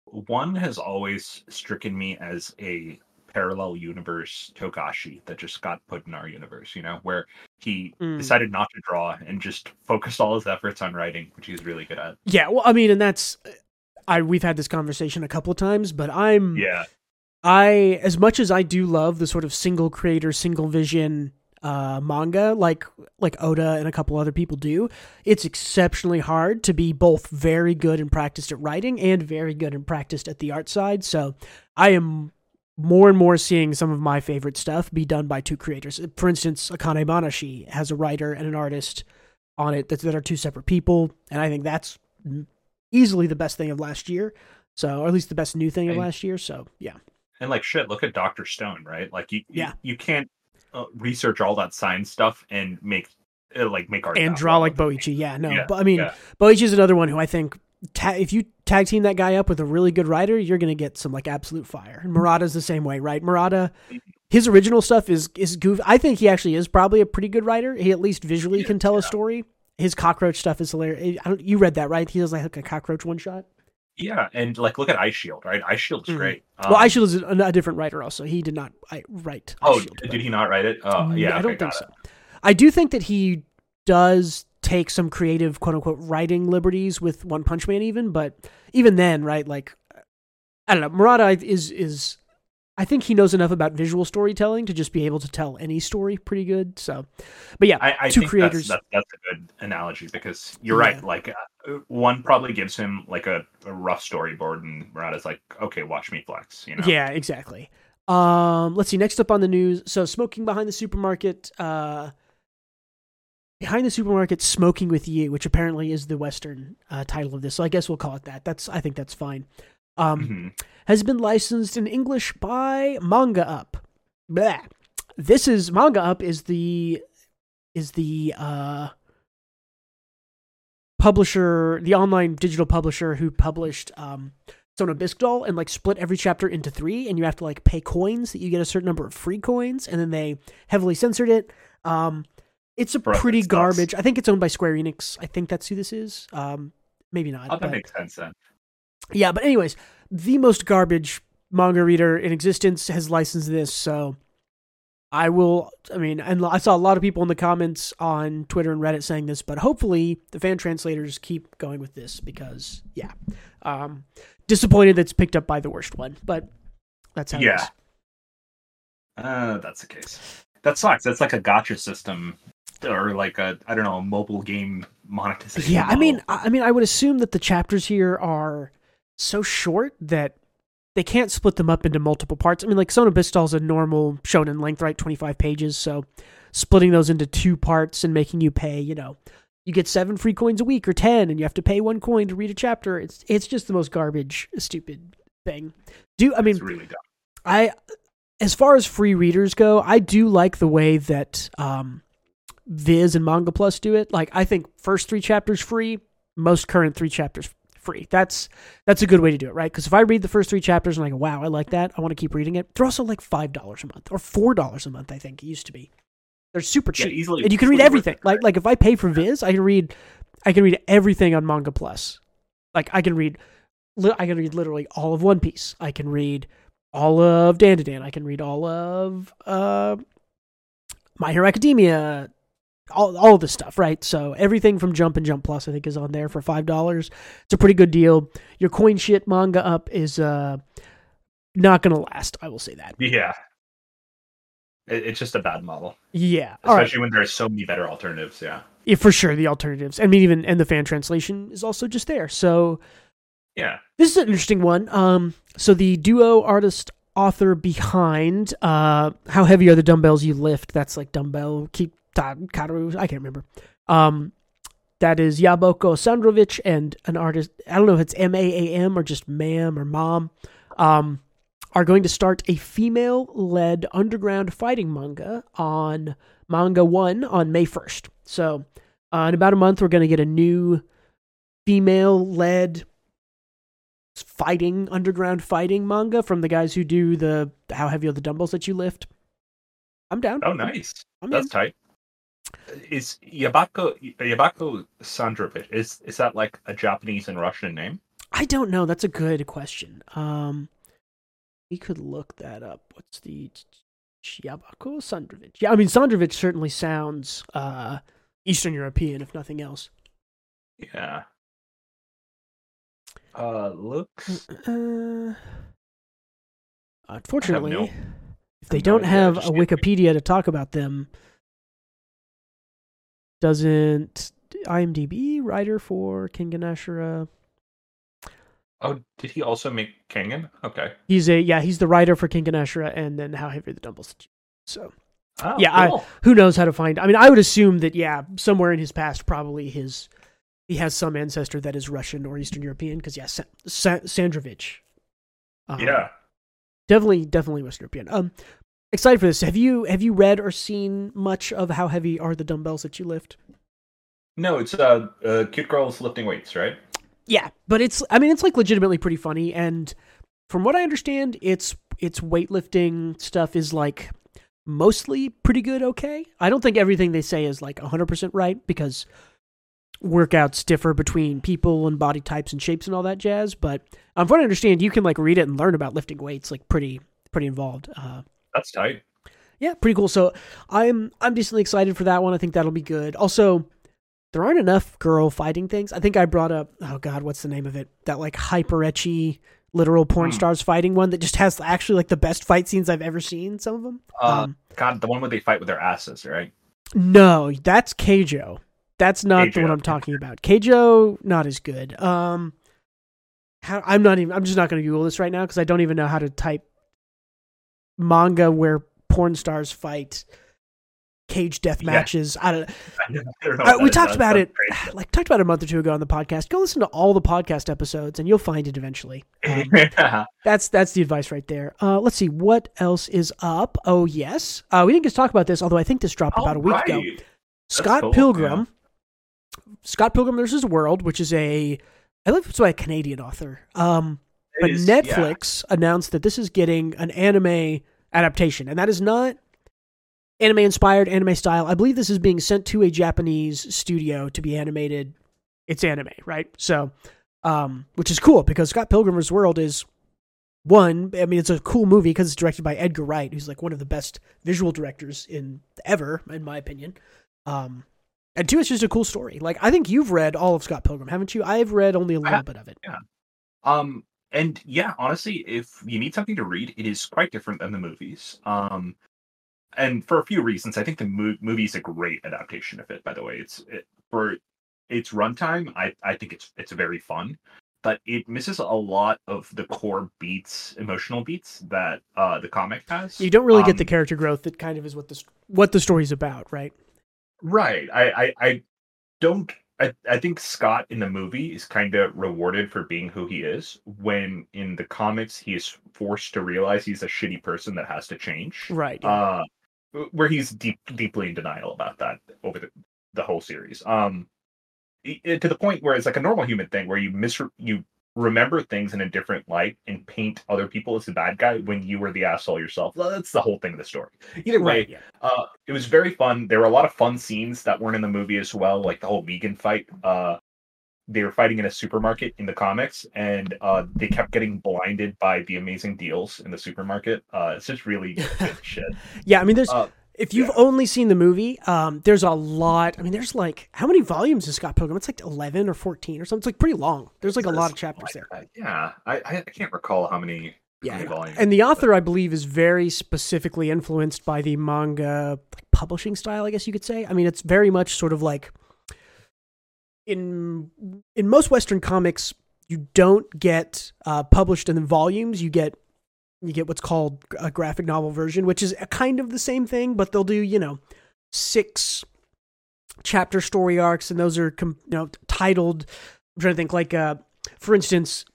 One has always stricken me as a parallel universe Togashi that just got put in our universe, you know, where he Mm. decided not to draw and just focused all his efforts on writing, which he's really good at. Yeah, well, I mean, and that's. I we've had this conversation a couple of times, but I'm Yeah. I as much as I do love the sort of single creator, single vision uh, manga, like like Oda and a couple other people do, it's exceptionally hard to be both very good and practiced at writing and very good and practiced at the art side. So I am more and more seeing some of my favorite stuff be done by two creators. For instance, Akane Banashi has a writer and an artist on it that, that are two separate people, and I think that's easily the best thing of last year. So, or at least the best new thing of And- last year. So, yeah. And like shit, look at Doctor Stone, right? Like you, Yeah. you, you can't uh, research all that science stuff and make uh, like make art and draw like Boichi. Yeah, no, Yeah, but I mean, yeah. Boichi is another one who I think ta- if you tag team that guy up with a really good writer, you're gonna get some like absolute fire. And Murata's the same way, right? Murata, his original stuff is is goofy. I think he actually is probably a pretty good writer. He at least visually can tell a story. His cockroach stuff is hilarious. I don't, you read that right? He does like a cockroach one shot. Yeah, and like look at Eyeshield, right? Eyeshield is Mhm. great. well, Um, Eyeshield is a, a different writer. Also, he did not I, write. Ice Oh, Shield, did he not write it? Oh, yeah. I okay, don't think so. it. I do think that he does take some creative quote unquote writing liberties with One Punch Man even, but even then, right, like I don't know, Murata is is I think he knows enough about visual storytelling to just be able to tell any story pretty good. So, but yeah, I, I two creators. That's, that's, that's a good analogy because you're right. Like uh, one probably gives him like a, a rough storyboard, and Murata's like, "Okay, watch me flex." You know? Yeah, exactly. Um, let's see. Next up on the news, so smoking behind the supermarket. Uh, behind the supermarket, smoking with you, which apparently is the Western uh, title of this. So I guess we'll call it that. That's I think that's fine. Um, Mhm. has been licensed in English by Manga Up. Blah. This is Manga Up is the is the uh publisher, the online digital publisher who published um Sono Bisque Doll and like split every chapter into three, and you have to like pay coins that you get a certain number of free coins, and then they heavily censored it. Um, it's a pretty garbage. I think it's owned by Square Enix. I think that's who this is. Um, maybe not. Oh, that but- makes sense then. yeah, but anyways, the most garbage manga reader in existence has licensed this, so I will. I mean, and I saw a lot of people in the comments on Twitter and Reddit saying this, but hopefully the fan translators keep going with this because, yeah, um, disappointed that's picked up by the worst one, but that's how it Yeah. is. Uh, that's the case. That sucks. That's like a gacha system, or like a I don't know, a mobile game monetization. Yeah, I mean. I mean, I would assume that the chapters here are so short that they can't split them up into multiple parts. I mean, like Sono Bisque Doll's a normal shonen length, right? Twenty five pages. So splitting those into two parts and making you pay, you know, you get seven free coins a week or ten, and you have to pay one coin to read a chapter. It's it's just the most garbage, stupid thing. Do I mean? it's really dumb. I as far as free readers go, I do like the way that um Viz and Manga Plus do it. Like I think first 3 chapters free, most current 3 chapters free. That's that's a good way to do it, right? Cuz if I read the first 3 chapters and I go, "Wow, I like that. I want to keep reading it." They're also like $5 a month or $4 a month, I think it used to be. They're super Yeah, cheap. easily- and you can read everything. it, Like right? like if I pay for Viz, I can read I can read everything on Manga Plus. Like I can read I can read literally all of One Piece. I can read all of Dandadan. I can read all of uh, My Hero Academia. All all this stuff, right? So everything from Jump and Jump Plus, I think, is on there for five dollars. It's a pretty good deal. Your coin shit manga up is uh not gonna last. I will say that. Yeah. It, it's just a bad model, Yeah. All right. especially when there's so many better alternatives. Yeah. Yeah, for sure. The alternatives. I mean, even and the fan translation is also just there. So Yeah. This is an interesting one. Um, so the duo artist author behind uh, "How Heavy Are the Dumbbells You Lift?" That's like dumbbell keep karu. I can't remember. Um, that is Yabako Sandrovich and an artist. I don't know if it's M A A M or just Ma'am or Mom. Um, are going to start a female-led underground fighting manga on Manga One on May first. So uh, in about a month, we're going to get a new female-led fighting underground fighting manga from the guys who do the How Heavy Are the Dumbbells That You Lift. I'm down. Oh, nice. I'm That's in. tight. Is Yabako Yabako Sandrovich is is that like a Japanese and Russian name? I don't know. That's a good question. Um, we could look that up. What's the Yabako Sandrovich? Yeah, I mean Sandrovich certainly sounds uh, Eastern European, if nothing else. Yeah. Uh, looks. Uh, unfortunately, no- if they no don't have a Wikipedia to talk about them, doesn't IMDb writer for Kengan Ashura? Oh, did he also make Kengan? Okay. He's a yeah, he's the writer for Kengan Ashura, and then How Heavy the Dumbbells. So Oh, Yeah, I- who knows how to find? I mean, I would assume that yeah, somewhere in his past, probably his he has some ancestor that is Russian or Eastern European. Because yeah, Sa- Sa- Sandrovich. Um, yeah. definitely, definitely Western European. Um, excited for this. Have you have you read or seen much of how heavy are the dumbbells that you lift? No, it's uh, uh cute girls lifting weights, right? Yeah, but it's I mean it's like legitimately pretty funny and from what I understand its its weightlifting stuff is like mostly pretty good okay. I don't think everything they say is like 100% right because workouts differ between people and body types and shapes and all that jazz, but um, from what I understand you can like read it and learn about lifting weights like pretty pretty involved. Uh That's tight. yeah, pretty cool. So I'm I'm decently excited for that one. I think that'll be good. Also, there aren't enough girl fighting things. I think I brought up oh god, what's the name of it? That like hyper etchy literal porn Hmm. stars fighting one that just has actually like the best fight scenes I've ever seen. Some of them. Uh, um, God, the one where they fight with their asses, right? no, that's Keijo. That's not the one I'm talking about. Keijo, not as good. Um, how, I'm not even. I'm just not going to Google this right now because I don't even know how to type manga where porn stars fight cage death Yeah. matches. I don't. (laughs) I don't know Uh, we talked about it, crazy. (sighs) like talked about it a month or two ago on the podcast. Go listen to all the podcast episodes, and you'll find it eventually. Um, (laughs) that's that's the advice right there. Uh, let's see what else is up. Oh yes, uh, we didn't get to talk about this, although I think this dropped about a week ago. Alright. Scott cool, Pilgrim, Scott Pilgrim versus World, which is a I believe it's by a Canadian author. Um, but is- yeah. Netflix announced that this is getting an anime adaptation, and that is not anime inspired, anime style. I believe this is being sent to a Japanese studio to be animated. It's anime, right? So, um, which is cool because Scott Pilgrim's World is one. I mean, it's a cool movie because it's directed by Edgar Wright, who's like one of the best visual directors in ever, in my opinion. Um, and two, it's just a cool story. Like I think you've read all of Scott Pilgrim, haven't you? I've read only a little have. bit of it. Yeah. Um, and yeah, honestly, if you need something to read, it is quite different than the movies. Um, and for a few reasons, I think the mo- movie is a great adaptation of it. By the way, it's it, for its runtime. I I think it's it's very fun, but it misses a lot of the core beats, emotional beats that uh the comic has. You don't really get the Um, character growth that kind of is what the what the story's about, right? Right. I I, I don't. I, I think Scott in the movie is kind of rewarded for being who he is when in the comics he is forced to realize he's a shitty person that has to change. Right. Uh, where he's deep, deeply in denial about that over the, the whole series. Um, i- i- to the point where it's like a normal human thing where you mis you remember things in a different light and paint other people as the bad guy when you were the asshole yourself. Well, That's the whole thing of the story. Either way, right. Yeah. uh, it was very fun. There were a lot of fun scenes that weren't in the movie as well, like the whole vegan fight. Uh, they were fighting in a supermarket in the comics, and uh, they kept getting blinded by the amazing deals in the supermarket. Uh, it's just really good (laughs) shit. Yeah. I mean, there's Uh, if you've yeah. only seen the movie, um, there's a lot. I mean, there's like how many volumes is Scott Pilgrim? It's like eleven or fourteen or something. It's like pretty long. There's like a lot of chapters there. Yeah, I, I can't recall how many. how many Yeah, volumes, and the but- author, I believe, is very specifically influenced by the manga like, publishing style. I guess you could say. I mean, it's very much sort of like in in most Western comics, you don't get uh, published in volumes. You get you get what's called a graphic novel version, which is a kind of the same thing, but they'll do you know six chapter story arcs, and those are you know titled. I'm trying to think like uh, for instance,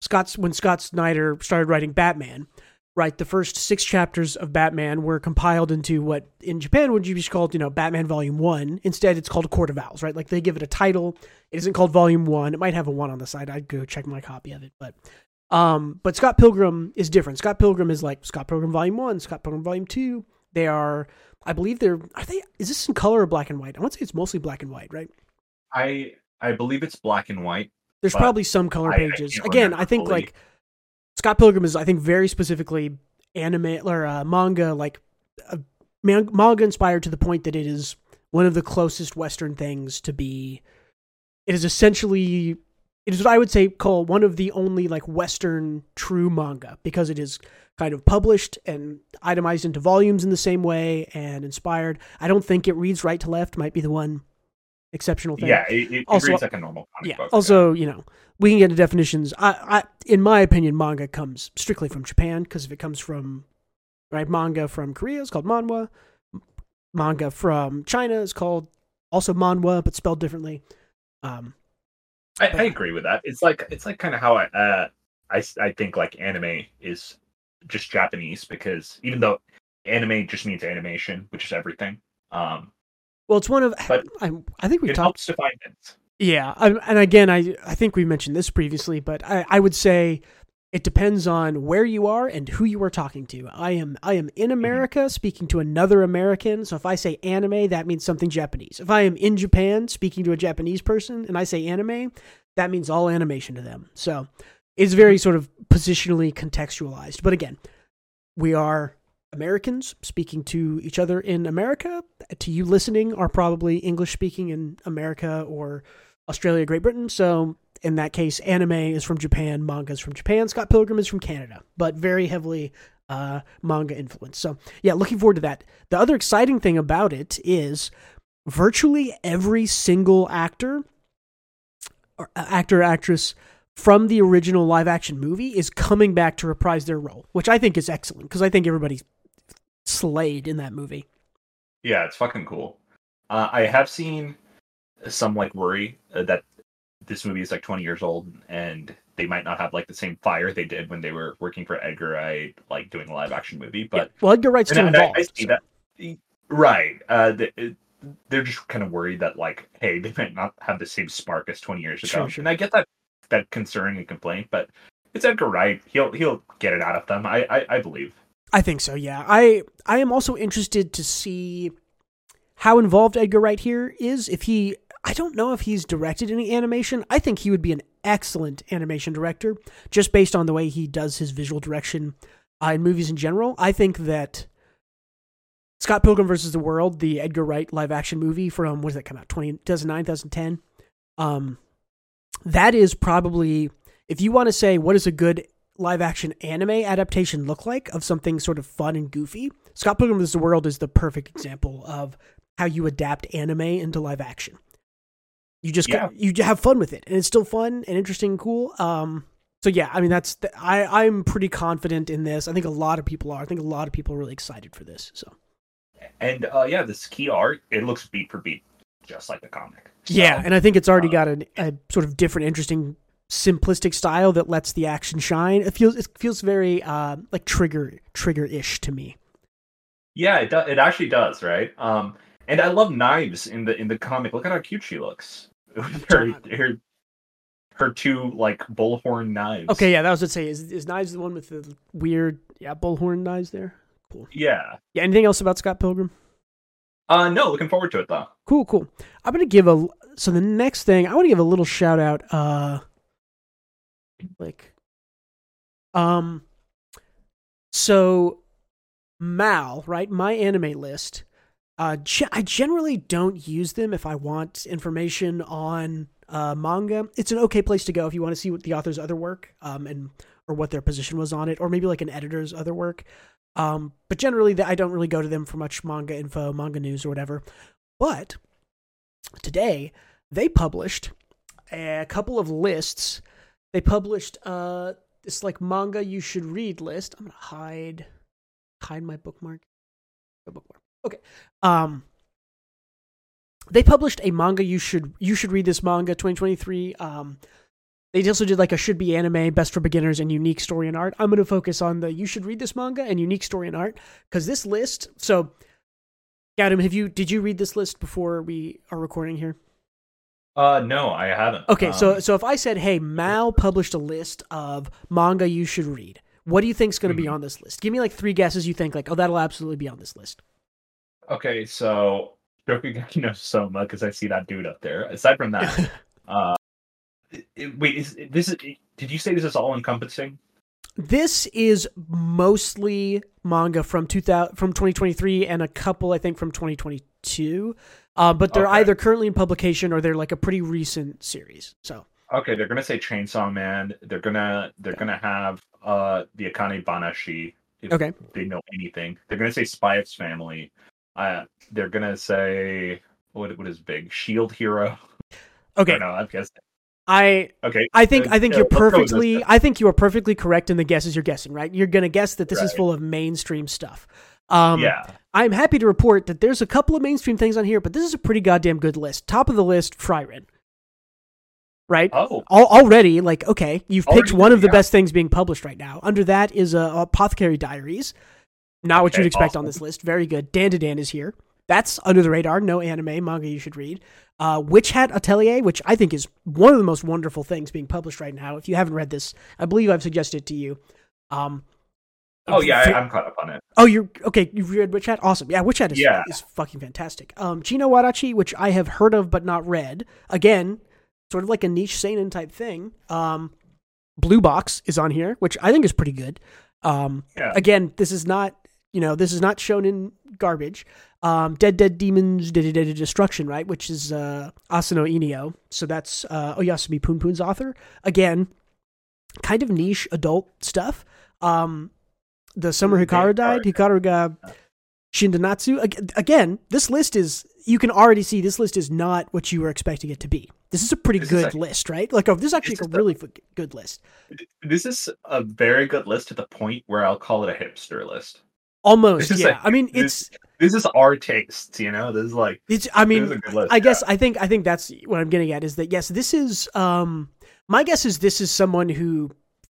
Scott's when Scott Snyder started writing Batman, right? The first six chapters of Batman were compiled into what in Japan would you be called, you know, Batman Volume One. Instead, it's called Court of Owls, right? Like they give it a title. It isn't called Volume One. It might have a one on the side. I'd go check my copy of it, but Um, but Scott Pilgrim is different. Scott Pilgrim is like Scott Pilgrim Volume One, Scott Pilgrim Volume Two. They are, I believe they're. Are they? Is this in color or black and white? I want to say it's mostly black and white, right? I I believe it's black and white. There's probably some color I- I pages. can't Again, I think fully. like Scott Pilgrim is, I think, very specifically anime or uh, manga, like uh, man- manga inspired to the point that it is one of the closest Western things to be. It is essentially, it is what I would say call one of the only like Western true manga because it is kind of published and itemized into volumes in the same way and inspired. I don't think it reads right to left. Might be the one exceptional thing. Yeah, it, it Also- reads like a normal comic Yeah. book. Also, you know, we can get into definitions. I, I, in my opinion, manga comes strictly from Japan because if it comes from, right, manga from Korea is called manhwa. Manga from China is called also manhua, but spelled differently. Um, I, I agree with that. It's like it's like kind of how I uh I I think like anime is just Japanese because even though anime just means animation, which is everything. Um, well, it's one of. But I, I think we it talked. helps define it. Yeah, I, and again, I I think we mentioned this previously, but I, I would say it depends on where you are and who you are talking to. I am I am in mm-hmm. America speaking to another American, so if I say anime, that means something Japanese. If I am in Japan speaking to a Japanese person and I say anime, that means all animation to them. So it's very sort of positionally contextualized. But again, we are Americans speaking to each other in America. To you listening are probably English speaking in America or Australia, Great Britain. So in that case, anime is from Japan, manga is from Japan. Scott Pilgrim is from Canada, but very heavily uh, manga influence. So yeah, looking forward to that. The other exciting thing about it is virtually every single actor, or uh, actor, actress from the original live action movie is coming back to reprise their role, which I think is excellent because I think everybody slayed in that movie. Yeah, it's fucking cool. Uh, I have seen some like worry uh, that this movie is like 20 years old and they might not have like the same fire they did when they were working for Edgar Wright, like doing a live action movie. But well, Edgar Wright's still and I, involved. I see so- that. Right. Uh, the, it- they're just kind of worried that like, hey, they might not have the same spark as 20 years ago. Sure, sure. And I get that that concern and complaint, but it's Edgar Wright. He'll he'll get it out of them. I I, I believe. I think so. Yeah, I I am also interested to see how involved Edgar Wright here is. If he, I don't know if he's directed any animation. I think he would be an excellent animation director, just based on the way he does his visual direction uh, in movies in general. I think that Scott Pilgrim versus the World, the Edgar Wright live action movie from when did that come out? 20, 2009, 2010. Um, that is probably if you want to say what is a good live action anime adaptation look like of something sort of fun and goofy, Scott Pilgrim vs. the World is the perfect example of how you adapt anime into live action. You just Yeah. you have fun with it, and it's still fun and interesting and cool. Um, so yeah, I mean that's the, I I'm pretty confident in this. I think a lot of people are. I think a lot of people are really excited for this. So And uh, yeah, this key art it looks beat for beat, just like the comic. So, yeah, and I think it's already uh, got a, a sort of different, interesting, simplistic style that lets the action shine. It feels it feels very uh, like trigger trigger ish to me. yeah, it do, it actually does, right? Um, and I love knives in the in the comic. Look at how cute she looks. Her, her her two like bullhorn knives. Okay, yeah, that was what I'd say. Is is knives the one with the weird yeah bullhorn knives there? Cool. Yeah. Yeah. Anything else about Scott Pilgrim? Uh, no, looking forward to it though. Cool, cool. I'm gonna give a so the next thing I want to give a little shout out. Uh, like, um, so Mal, right? My anime list. Uh, ge- I generally don't use them if I want information on uh, manga. It's an okay place to go if you want to see what the author's other work, um, and or what their position was on it, or maybe like an editor's other work. Um, but generally, I don't really go to them for much manga info, manga news, or whatever. But today, they published a couple of lists. They published uh, this like manga you should read list. I'm gonna hide hide my bookmark. My bookmark. Okay. Um, they published a manga you should you should read this manga 2023. Um, they also did like a should be anime, best for beginners, and unique story and art. I'm going to focus on the you should read this manga and unique story and art because this list. So, Adam, have you did you read this list before we are recording here? Uh, no, I haven't. Okay, so Um, so if I said, "Hey, Mal published a list of manga you should read," what do you think's going to be Mhm. on this list? Give me like three guesses. You think like, "Oh, that'll absolutely be on this list." Okay, so Shokugeki no Soma, because I see that dude up there. Aside from that, (laughs) uh, it- it- wait, is this? Is, did you say this is all encompassing? This is mostly manga from 2000 from 2023 and a couple I think from 2022. Uh, but they're Okay. either currently in publication or they're like a pretty recent series. So Okay, they're gonna say Chainsaw Man. They're gonna they're gonna have uh the Akane Banashi. If Okay. they know anything. They're gonna say Spy X Family. Uh, they're gonna say what what is big Shield Hero. okay, no, I'm guessing. I Okay, I think I think yeah, you're let's go with this perfectly. I think you are perfectly correct in the guesses you're guessing, right? You're gonna guess that this is full of mainstream stuff. Um, yeah. I'm happy to report that there's a couple of mainstream things on here, but this is a pretty goddamn good list. Top of the list, Frieren. Right? Oh, Al- already, like, okay, you've picked one of the yeah. best things being published right now. Under that is uh, Apothecary Diaries. Not what Okay, you'd expect on this list. Very good. Dandadan is here. That's under the radar. No anime, manga you should read. Uh, Witch Hat Atelier, which I think is one of the most wonderful things being published right now. If you haven't read this, I believe I've suggested it to you. Um, oh yeah, I, I'm caught up on it. Oh, you're okay. You've read Witch Hat. Awesome. Yeah, Witch Hat is Yeah. is fucking fantastic. Um, Chi no Wadachi, which I have heard of but not read. Again, sort of like a niche seinen type thing. Um, Blue Box is on here, which I think is pretty good. Um, Yeah. again, this is not you know this is not shonen garbage. Um, Dead Dead Demons Dead Dead Destruction, right? Which is uh, Asano Inio. So that's uh, Oyasumi Punpun's author. Again, kind of niche adult stuff. Um, the summer Hikaru died. Hikaru ga Shindanatsu. Again, this list is you can already see this list is not what you were expecting it to be. This is a pretty This good list, right? Like, oh, this is actually This a is a- really good list. This is a very good list to the point where I'll call it a hipster list. Almost, yeah. a- I mean, it's This is our tastes, you know. This is like it's. I mean. I guess. I think I think that's what I'm getting at is that yes, this is. Um, my guess is this is someone who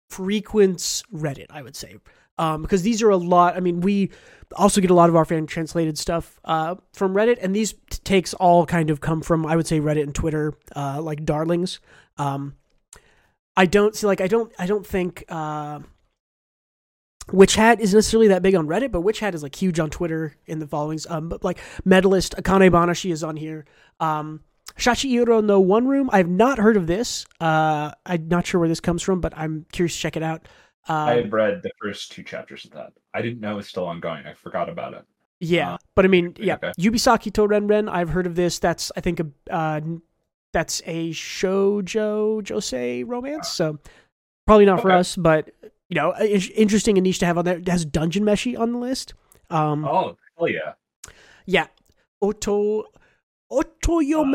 frequents Reddit. I would say, um, because these are a lot. I mean, we also get a lot of our fan translated stuff uh, from Reddit, and these t- takes all kind of come from I would say Reddit and Twitter, uh, like darlings. Um, I don't see like I don't I don't think. Uh, Witch Hat isn't necessarily that big on Reddit, but Witch Hat is like huge on Twitter in the followings. Um, but like Medalist Akane Banashi is on here. Um, Sachiiro no One Room. I've not heard of this. Uh, I'm not sure where this comes from, but I'm curious to check it out. I Um, had read the first two chapters of that. I didn't know it was still ongoing. I forgot about it. yeah, uh, but I mean, yeah, okay. Yubisaki to Ren Ren. I've heard of this. That's I think a uh, that's a shoujo josei romance. So probably not for us, but you know, interesting and niche to have on there. It has Dungeon Meshi on the list. Um, Oh, hell yeah! Yeah. Oto Otoyo Uh,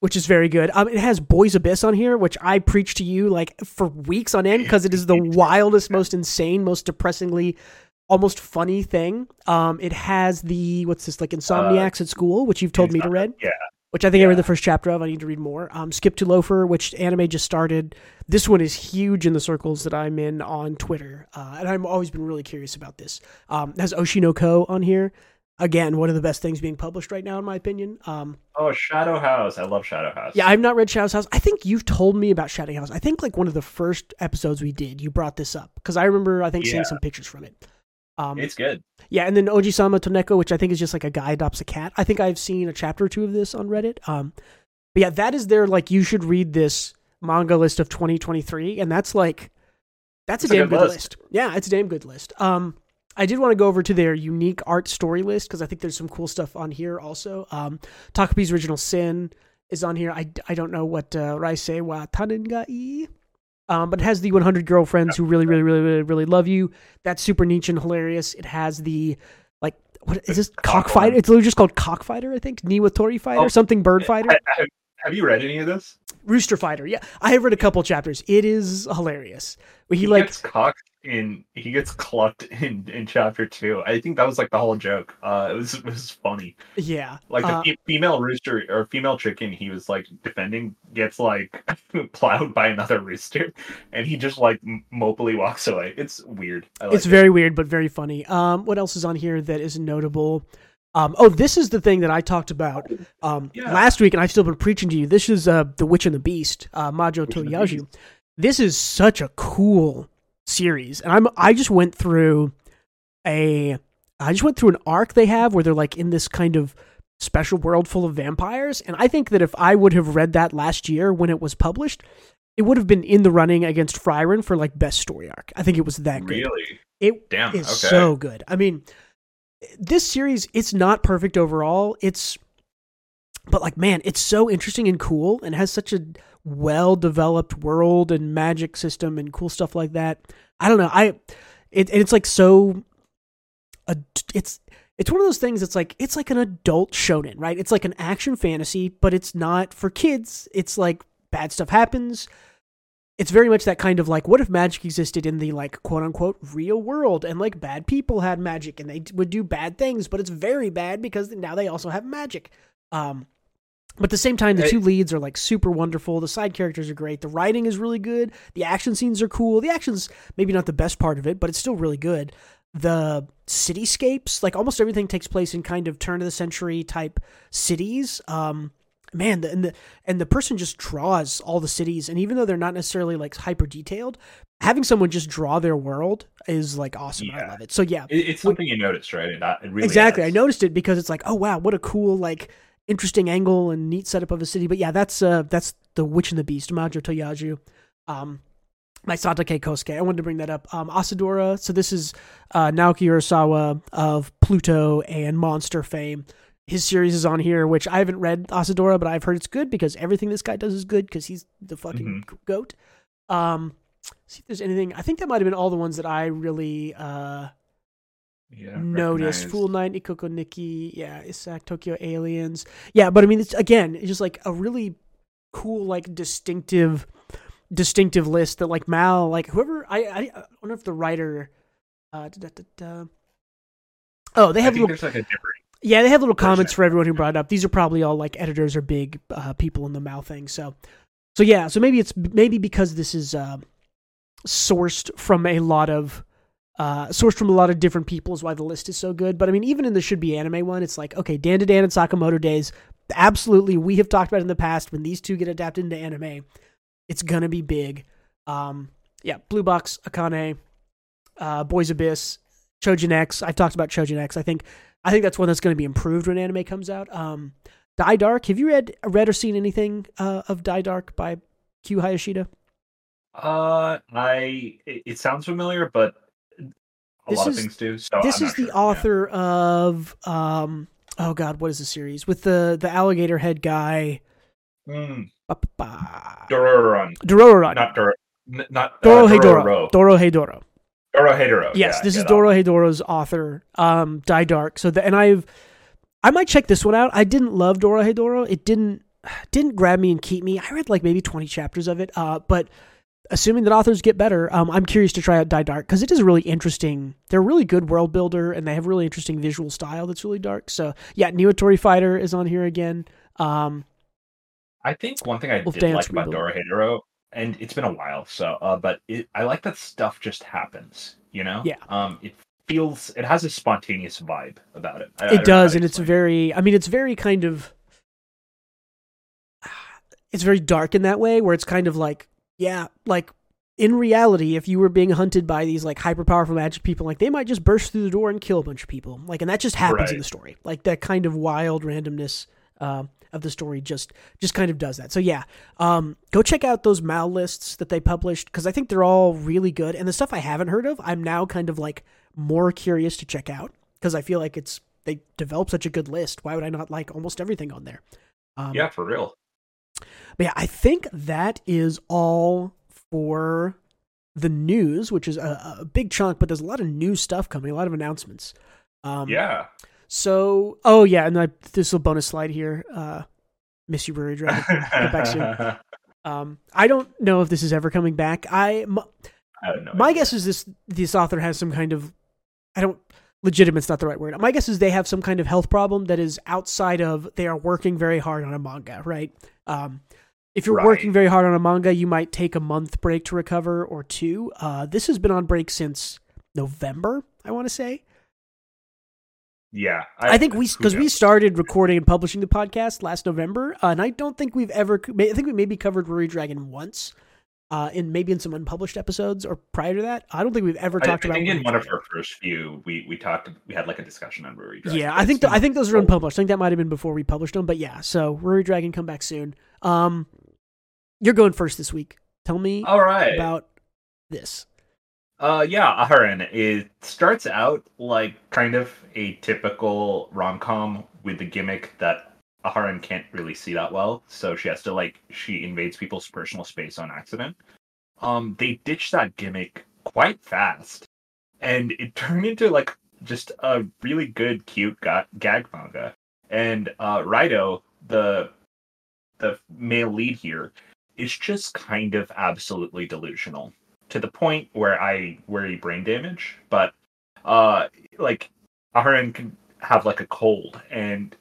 which is very good. Um, it has Boys Abyss on here, which I preach to you like for weeks on end because it is the (laughs) wildest, most insane, most depressingly, almost funny thing. Um, it has the what's this like Insomniacs at school, which you've told me to read, Yeah, which I think I read the first chapter of. I need to read more. Um, Skip to Loafer, which anime just started. This one is huge in the circles that I'm in on Twitter, uh, and I've always been really curious about this. Um, it has Oshinoko on here. Again, one of the best things being published right now, in my opinion. Um, Oh, Shadow House. I love Shadow House. yeah, I've not read Shadow House. I think you've told me about Shadow House. I think like one of the first episodes we did, you brought this up because I remember I think seeing some pictures from it. Um, it's good. Yeah, and then Oji-sama Toneko, which I think is just like a guy adopts a cat. I think I've seen a chapter or two of this on Reddit. Um, but yeah, that is their like you should read this manga list of 2023, and that's like that's a It's a damn good good list. list. Yeah, it's a damn good list. Um, I did want to go over to their unique art story list because I think there's some cool stuff on here also. Um, Takopi's Original Sin is on here. I, I don't know what uh, Raisei wa Tanengai. Um, but it has the 100 girlfriends who really, really, really, really, really love you. That's super niche and hilarious. It has the like, what is this? Cock Cockfighter. It's literally just called Cockfighter, I think. Niwatori Fighter, Oh, something Bird Fighter, I- have you read any of this? Rooster Fighter. Yeah, I have read a couple chapters. It is hilarious. He, He, like gets cocked in. He gets clucked (laughs) in in chapter two. I think that was like the whole joke. Uh, it was it was funny. yeah, Like the uh, fe- female rooster or female chicken he was like defending gets like (laughs) plowed by another rooster, and he just like mopily walks away. It's weird. I like it's it. very weird but very funny. Um, what else is on here that is notable? Um, oh, this is the thing that I talked about um, Yeah. last week, and I've still been preaching to you. This is uh, the Witch and the Beast, uh, Majo. This is such a cool series, and I'm I just went through a I just went through an arc they have where they're like in this kind of special world full of vampires, and I think that if I would have read that last year when it was published, it would have been in the running against Frieren for like best story arc. I think it was that good. Really? It Damn. is okay. so good. I mean, this series it's not perfect overall. It's but like man, it's so interesting and cool and has such a well developed world and magic system and cool stuff like that. I don't know. I it it's like so ad- it's it's one of those things that's like it's like an adult shonen, right? It's like an action fantasy, but it's not for kids. It's like bad stuff happens. It's very much that kind of like what if magic existed in the like quote unquote real world and like bad people had magic and they would do bad things, but it's very bad because now they also have magic. Um but at the same time, the two leads are like super wonderful. The side characters are great. The writing is really good. The action scenes are cool. The action's maybe not the best part of it, but it's still really good. The cityscapes, like almost everything takes place in kind of turn of the century type cities. Um, man, the, and the and the person just draws all the cities, and even though they're not necessarily like hyper detailed, having someone just draw their world is like awesome. I love it. So yeah, It, it's something you noticed, right? It, it really exactly. I noticed it because it's like, oh wow, what a cool like interesting angle and neat setup of a city. But yeah, that's uh that's the Witch and the Beast, Majo Toyaju. Um my Satake Kosuke. I wanted to bring that up. Um Asadora. So this is uh Naoki Urasawa of Pluto and Monster fame. His series is on here, which I haven't read Asadora, but I've heard it's good because everything this guy does is good because he's the fucking goat. Um see if there's anything. I think that might have been all the ones that I really uh Yeah, notice recognized. Fool Night, Ikoku Nikki, yeah, Isak Tokyo Aliens. Yeah, but I mean it's again, it's just like a really cool, like distinctive distinctive list that like Mal, like whoever I I, I wonder if the writer uh da, da, da. Oh, they have little like a yeah, they have little comments for everyone who brought it up. These are probably all like editors or big uh, people in the Mal thing. So, so yeah, so maybe it's maybe because this is uh, sourced from a lot of uh, sourced from a lot of different people is why the list is so good. But I mean, even in the should be anime one, it's like okay, Dandadan and Sakamoto days. Absolutely, we have talked about in the past when these two get adapted into anime, it's gonna be big. Um, yeah, Blue Box, Akane, uh, Boys Abyss, Chojin X. I've talked about Chojin X. I think I think that's one that's going to be improved when anime comes out. Um, Dai Dark. Have you read read or seen anything uh, of Dai Dark by Q Hayashida? Uh, I it, it sounds familiar, but a This lot is- of things do. So this I'm is the sure. Yeah. author of um, oh god, what is the series with the the alligator head guy? Mm. Dororon, Dororon. not Dor, not uh, Doro. Heidoro. Dorohedoro. Yes, yeah, this is Doro. Heidoro's author, um, Dai Dark. So the, and I've I might check this one out. I didn't love Dorohedoro. It didn't didn't grab me and keep me. I read like maybe twenty chapters of it. Uh, but assuming that authors get better, um, I'm curious to try out Dai Dark because it is really interesting. They're a really good world builder and they have really interesting visual style that's really dark. So yeah, Niwatori Fighter is on here again. Um, I think one thing I Wolf did Dance like about Dora Dorohedoro, and it's been a while, so uh, but it, I like that stuff just happens. You know. Yeah. Um, it feels it has a spontaneous vibe about it. I- I it how does and it's very i mean it's very kind of (sighs) it's very dark in that way where it's kind of like yeah like in reality if you were being hunted by these like hyper powerful magic people like they might just burst through the door and kill a bunch of people. Like and that just happens in the story. Like that kind of wild randomness um of the story just just kind of does that. So yeah um go check out those mal lists that they published because i think they're all really good. And the stuff i haven't heard of i'm now kind of like more curious to check out because i feel like it's they developed such a good list. Why would i not like almost everything on there? Um, Yeah, for real. But yeah, I think that is all for the news, which is a, a big chunk, but there's a lot of new stuff coming, a lot of announcements. Um, yeah. So, oh yeah, and I, this little bonus slide here. Uh, miss you, Ruri Dragon. back soon. (laughs) Um, I don't know if this is ever coming back. I, don't know. my guess is this this author has some kind of I don't legitimate's not the right word. My guess is they have some kind of health problem that is outside of they are working very hard on a manga, right? Um, if you're Right. working very hard on a manga, you might take a month break to recover or two. Uh, this has been on break since November, I want to say. Yeah, I, think we because we started recording and publishing the podcast last November, uh, and I don't think we've ever. I think we maybe covered Ruri Dragon once, uh, in maybe in some unpublished episodes or prior to that. I don't think we've ever I, I talked about. I think in one of our first few, we we talked, we had like a discussion on Ruri Dragon. Yeah, I think It's th- I think those are unpublished. I think that might have been before we published them, but yeah. So Ruri Dragon come back soon. Um, you're going first this week. Tell me All right. about this. Uh, yeah, Aharen. It starts out like kind of a typical rom com with the gimmick that Aharen can't really see that well, so she has to like she invades people's personal space on accident. Um, they ditched that gimmick quite fast, and it turned into like just a really good, cute ga- gag manga. And uh, Raido, the the male lead here, is just kind of absolutely delusional to the point where I worry brain damage. But uh, like Aharen can have like a cold, and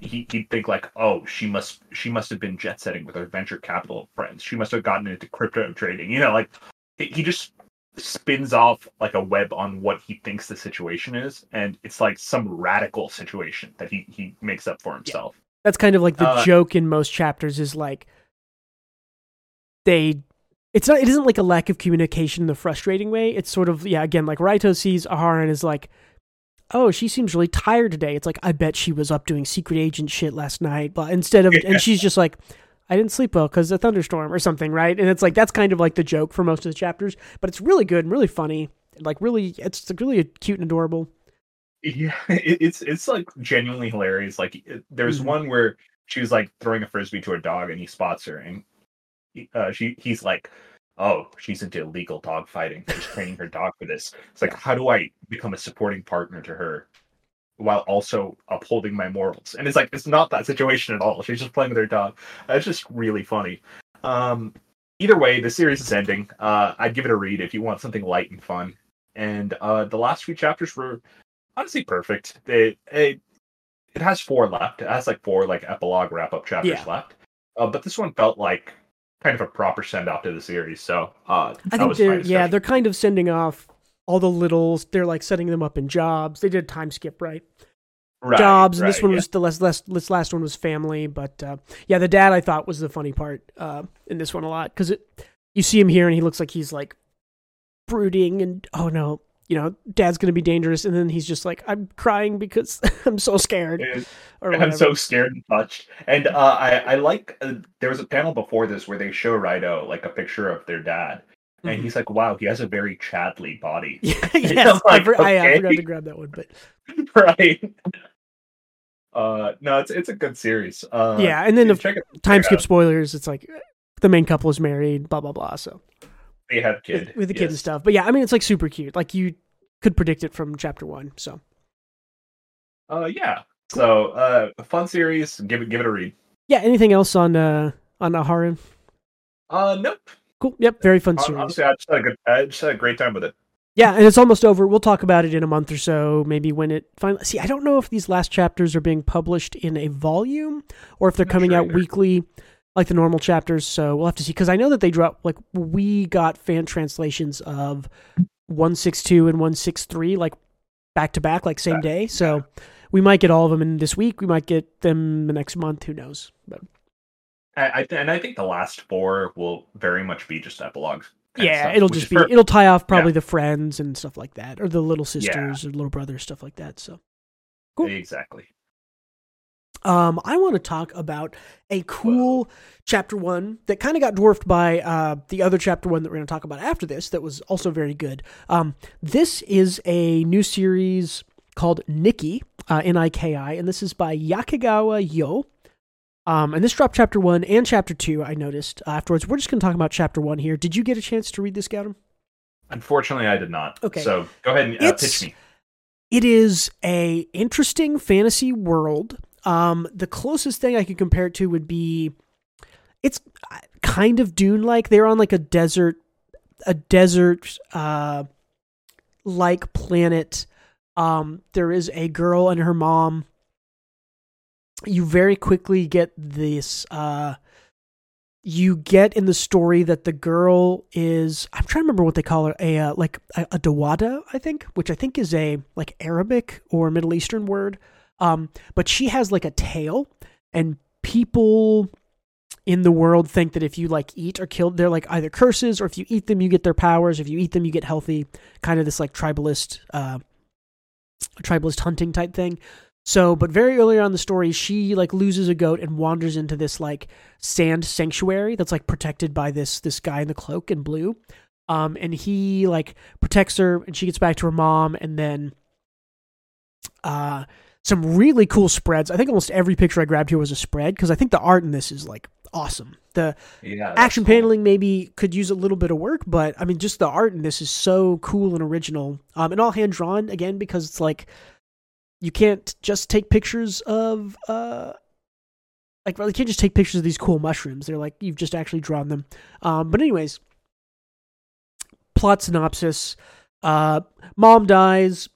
he he'd think like, oh, she must she must have been jet setting with her venture capital friends. She must have gotten into crypto trading. You know, like he he just spins off like a web on what he thinks the situation is, and it's like some radical situation that he he makes up for himself. That's kind of like the Uh, joke in most chapters is like they it's not it isn't like a lack of communication in the frustrating way. It's sort of yeah, again, like Raito sees Ahara and is like, Oh, she seems really tired today. It's like, I bet she was up doing secret agent shit last night. But instead of and she's just like I didn't sleep well because a thunderstorm or something, right? And it's like that's kind of like the joke for most of the chapters, but it's really good and really funny. Like really, it's really cute and adorable. Yeah, (laughs) it, it's it's like genuinely hilarious. Like there's Mhm. one where she was like throwing a frisbee to a dog, and he spots her, and uh, she he's like, "Oh, she's into illegal dog fighting. She's training her dog for this." It's like, how do I become a supporting partner to her while also upholding my morals? And it's like it's not that situation at all. She's just playing with her dog. It's just really funny. Um, either way, the series is ending. Uh, I'd give it a read if you want something light and fun. And uh, the last few chapters were honestly perfect. It, it it has four left. It has like four like epilogue wrap up chapters Yeah. left. Uh, but this one felt like kind of a proper send off to the series. So uh, I think they're yeah, they're kind of sending off all the littles. They're like setting them up in jobs. They did a time skip, right? Right, jobs, and this one yeah. was the last, last this last one was family. But uh, yeah, the dad I thought was the funny part uh, in this one a lot because it you see him here and he looks like he's like brooding and oh no, you know, dad's gonna be dangerous, and then he's just like I'm crying because (laughs) I'm so scared or I'm so scared and touched. And uh, I I like uh, there was a panel before this where they show Raido like a picture of their dad, and Mhm. he's like, "Wow, he has a very Chadley body." (laughs) Yeah, (laughs) yes, I, like, for- I, I forgot to grab that one, but right. Uh, no, it's it's a good series. Uh, yeah, and then the time skip spoilers. It's like the main couple is married, blah blah blah. So They had kid with, with the kid and stuff. But yeah, I mean, it's like super cute. Like you could predict it from chapter one. So Uh, yeah. So, uh, a fun series. Give it, give it a read. yeah, anything else on uh on Aharen? Uh, nope. Cool. Yep, very fun series. Honestly, I just had a good, I just had a great time with it. Yeah, and it's almost over. We'll talk about it in a month or so, maybe when it finally. See, I don't know if these last chapters are being published in a volume or if they're coming sure out either. weekly, like the normal chapters. So we'll have to see. Because I know that they drop like we got fan translations of one six two and one six three like back to back, like same day. So we might get all of them in this week. We might get them the next month. Who knows? But I, I th- and I think the last four will very much be just epilogues. yeah, stuff, it'll just be perfect. it'll tie off probably the friends and stuff like that, or the little sisters or little brothers, stuff like that. So. cool. exactly. Um, I want to talk about a cool chapter one that kind of got dwarfed by uh, the other chapter one that we're going to talk about after this. That was also very good. Um, this is a new series called Niki, uh, N I K I, and this is by Yakigawa Yo. Um, and this dropped chapter one and chapter two. I noticed afterwards. We're just going to talk about chapter one here. Did you get a chance to read this, Gautam? Unfortunately, I did not. Okay. So go ahead and uh, pitch me. it is a interesting fantasy world. Um, the closest thing I could compare it to would be, it's kind of Dune like. They're on like a desert, a desert, uh, like planet. Um, there is a girl and her mom. You very quickly get this, uh, you get in the story that the girl is I'm trying to remember what they call her a uh, like a, a dawada I think which I think is a like Arabic or Middle Eastern word um but she has like a tail and people in the world think that if you like eat or kill they're like either curses or if you eat them you get their powers. If you eat them you get healthy. Kind of this like tribalist uh tribalist hunting type thing. So, but very early on in the story, she like loses a goat and wanders into this like sand sanctuary that's like protected by this this guy in the cloak in blue. Um, and he like protects her, and she gets back to her mom, and then uh, some really cool spreads. I think almost every picture I grabbed here was a spread because I think the art in this is like awesome. The Yeah, action cool. paneling maybe could use a little bit of work, but I mean, just the art in this is so cool and original. Um, and all hand drawn again because it's like you can't just take pictures of uh, like well, you can't just take pictures of these cool mushrooms. They're like you've just actually drawn them. Um, but anyways, plot synopsis: uh, Mom dies.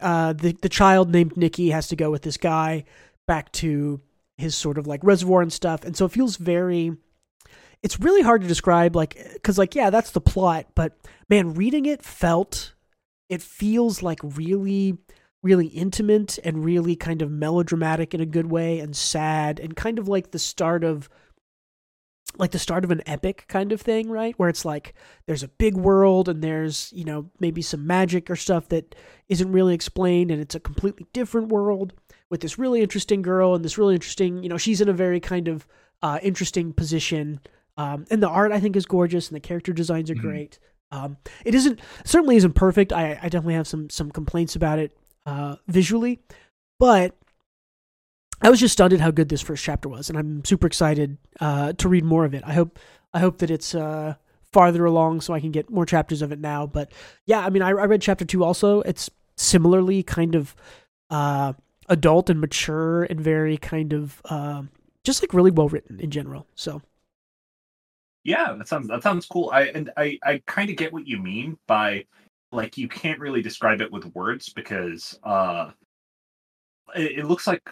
Uh, the the child named Niki has to go with this guy back to his sort of like reservoir and stuff, and so it feels very. It's really hard to describe, like, because like yeah, that's the plot, but man, reading it felt, it feels like really really intimate and really kind of melodramatic in a good way and sad and kind of like the start of like the start of an epic kind of thing, right? Where it's like there's a big world and there's, you know, maybe some magic or stuff that isn't really explained and it's a completely different world with this really interesting girl and this really interesting, you know, she's in a very kind of uh, interesting position. Um, and the art I think is gorgeous and the character designs are Mhm. great. Um, it isn't certainly isn't perfect. I, I definitely have some some complaints about it uh, visually, but I was just stunned at how good this first chapter was, and I'm super excited uh, to read more of it. I hope I hope that it's uh, farther along so I can get more chapters of it now. But yeah, I mean, I, I read chapter two also. It's similarly kind of uh, adult and mature and very kind of uh, just like really well written in general. So Yeah, that sounds that sounds cool. I and I I kind of get what you mean by like you can't really describe it with words because uh it, it looks like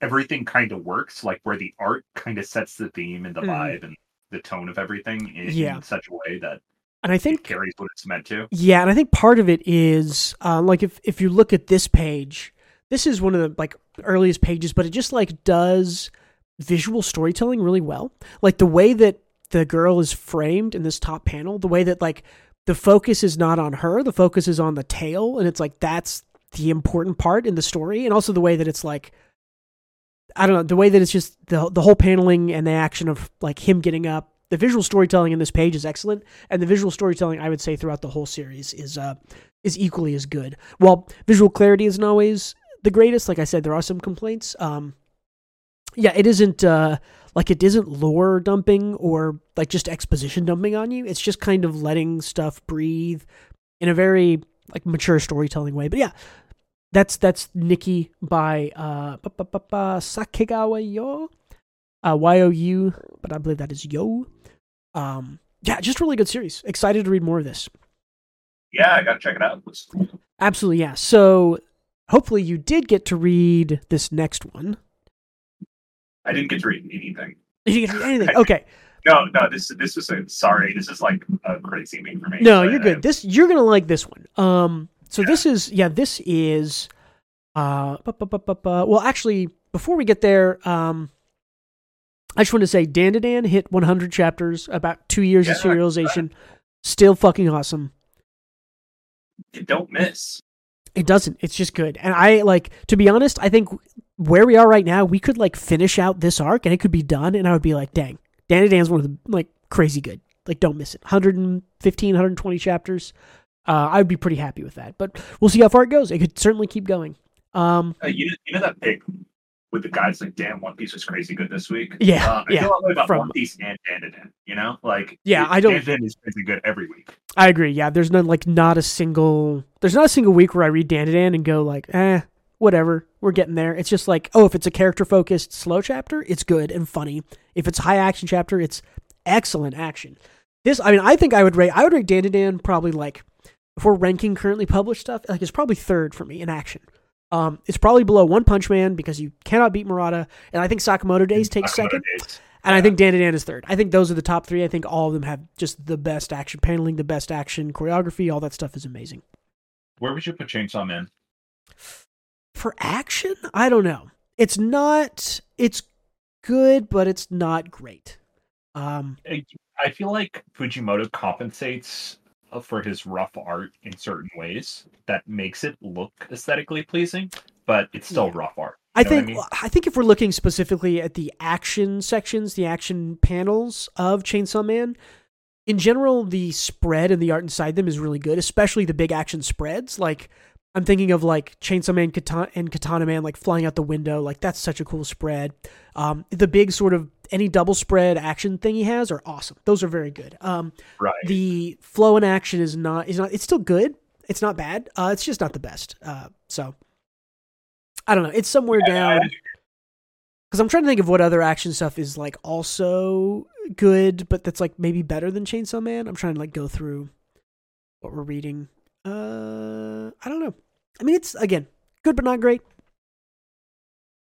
everything kind of works like where the art kind of sets the theme and the Mhm. vibe and the tone of everything in, Yeah. in such a way that and I it think carries what it's meant to. Yeah, and I think part of it is um, like if if you look at this page, this is one of the like earliest pages, but it just like does visual storytelling really well. Like the way that the girl is framed in this top panel, the way that like the focus is not on her, the focus is on the tail, and it's like that's the important part in the story, and also the way that it's like I don't know, the way that it's just the the whole paneling and the action of like him getting up. The visual storytelling in this page is excellent, and the visual storytelling I would say throughout the whole series is uh is equally as good. While visual clarity isn't always the greatest, like I said, there are some complaints. Um, yeah, it isn't uh like it isn't lore dumping or like just exposition dumping on you. It's just kind of letting stuff breathe in a very like mature storytelling way. But yeah, that's that's Niki by uh Sakegawa Yo, uh, Y O U, but I believe that is Yo. Um, yeah, just really good series. Excited to read more of this. Yeah, I gotta check it out. Cool. Absolutely, yeah. So hopefully you did get to read this next one. I didn't get to read anything. Did you get to read anything? (laughs) Okay. No, no, this this was a sorry. This is like a crazy thing for me. No, you're I- good. This you're gonna like this one. Um, so this is yeah, this is uh, bu- bu- bu- well, actually, before we get there, um, I just want to say Dandadan hit 100 chapters, about two years of Yeah, serialization, still fucking awesome. It don't miss. It doesn't. It's just good. And I like to be honest, I think where we are right now, we could like finish out this arc and it could be done and I would be like, dang. Dandadan's one of the like crazy good. Like don't miss it. 115, 120 chapters. Uh, I would be pretty happy with that. But we'll see how far it goes. It could certainly keep going. Um Uh, you, you know that pic with the guys like, damn, One Piece was crazy good this week. Yeah, uh, I yeah, feel about from- One Piece and Dandadan. You know, like Yeah, it- I don't- Dandadan is crazy good every week. I agree. Yeah, there's no like not a single there's not a single week where I read Dandadan and go like, eh, whatever, we're getting there. It's just like, oh, if it's a character focused slow chapter, it's good and funny. If it's a high action chapter, it's excellent action. This, I mean, I think I would rate I would rate Dandadan probably like if we're ranking currently published stuff, like it's probably third for me in action. Um, it's probably below One Punch Man because you cannot beat Murata, and I think Sakamoto Days takes Sakamoto second. Days. And I think Dan Dan is third. I think those are the top three. I think all of them have just the best action paneling, the best action choreography. All that stuff is amazing. Where would you put Chainsaw Man? For action, I don't know. It's not. It's good, but it's not great. Um, I- feel like Fujimoto compensates for his rough art in certain ways that makes it look aesthetically pleasing, but it's still Yeah. rough art. I You know what think mean? I think if we're looking specifically at the action sections, the action panels of Chainsaw Man, in general, the spread and the art inside them is really good, especially the big action spreads. Like I'm thinking of like Chainsaw Man Katana, and Katana Man like flying out the window. Like that's such a cool spread. Um, the big sort of any double spread action thing he has are awesome. Those are very good. Um, right. the flow in action is not is not it's still good it's not bad uh it's just not the best uh so i don't know it's somewhere down because i'm trying to think of what other action stuff is like also good but that's like maybe better than chainsaw man i'm trying to like go through what we're reading uh i don't know i mean it's again good but not great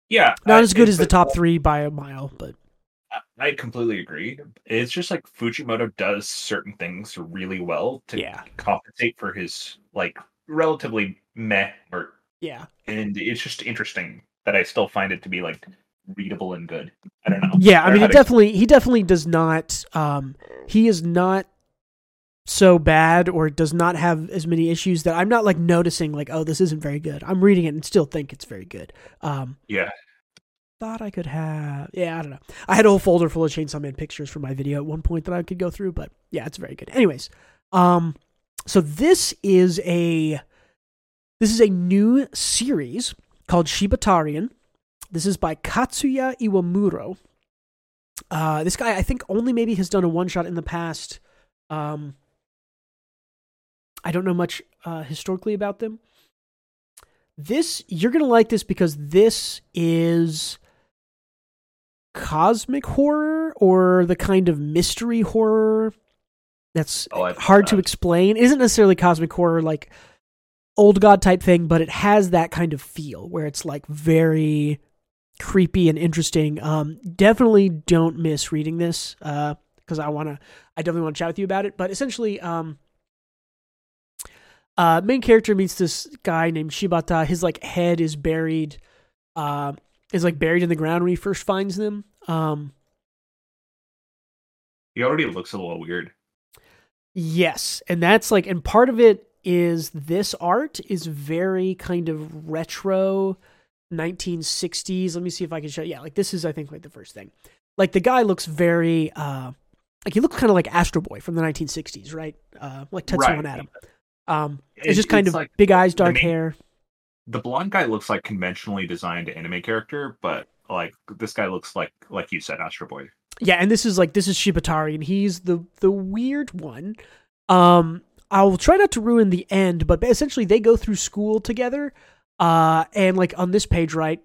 yeah, not I- as good as the top three by a mile but I completely agree. It's just like Fujimoto does certain things really well to yeah compensate for his like relatively meh yeah and it's just interesting that I still find it to be like readable and good. I don't know. Yeah, I don't mean, know it how to- definitely he definitely does not. Um, he is not so bad or does not have as many issues that I'm not like noticing like, oh, this isn't very good. I'm reading it and still think it's very good. Um, Yeah, thought I could have. Yeah, I don't know. I had a whole folder full of Chainsaw Man pictures for my video at one point that I could go through, but yeah, it's very good. Anyways, um, so this is a this is a new series called Shibatarian. This is by Katsuya Iwamuro. Uh, this guy, I think, only maybe has done a one shot in the past. Um, I don't know much uh, historically about them. This you're gonna like this because this is cosmic horror or the kind of mystery horror that's Oh, hard to explain. It isn't necessarily cosmic horror like old god type thing, but it has that kind of feel where it's like very creepy and interesting. Um, definitely don't miss reading this because I want to. I definitely want to chat with you about it. But essentially, um, uh, main character meets this guy named Shibata. His like head is buried, uh, is like buried in the ground when he first finds them. Um, he already looks a little weird. Yes, and that's like, and part of it is this art is very kind of retro 1960s. Let me see if I can show. Yeah, like this is I think like the first thing. Like the guy looks very uh like he looks kind of like Astro Boy from the 1960s, right? Uh like Tetsuwan Right. and Atom. Um it's It- just kind it's of like big eyes, the dark main- hair. the blonde guy looks like conventionally designed anime character, but like this guy looks like like you said, Astro Boy. Yeah, and this is like this is Shibatari, and he's the the weird one. Um, I'll try not to ruin the end, but essentially they go through school together. Uh, and like on this page, right?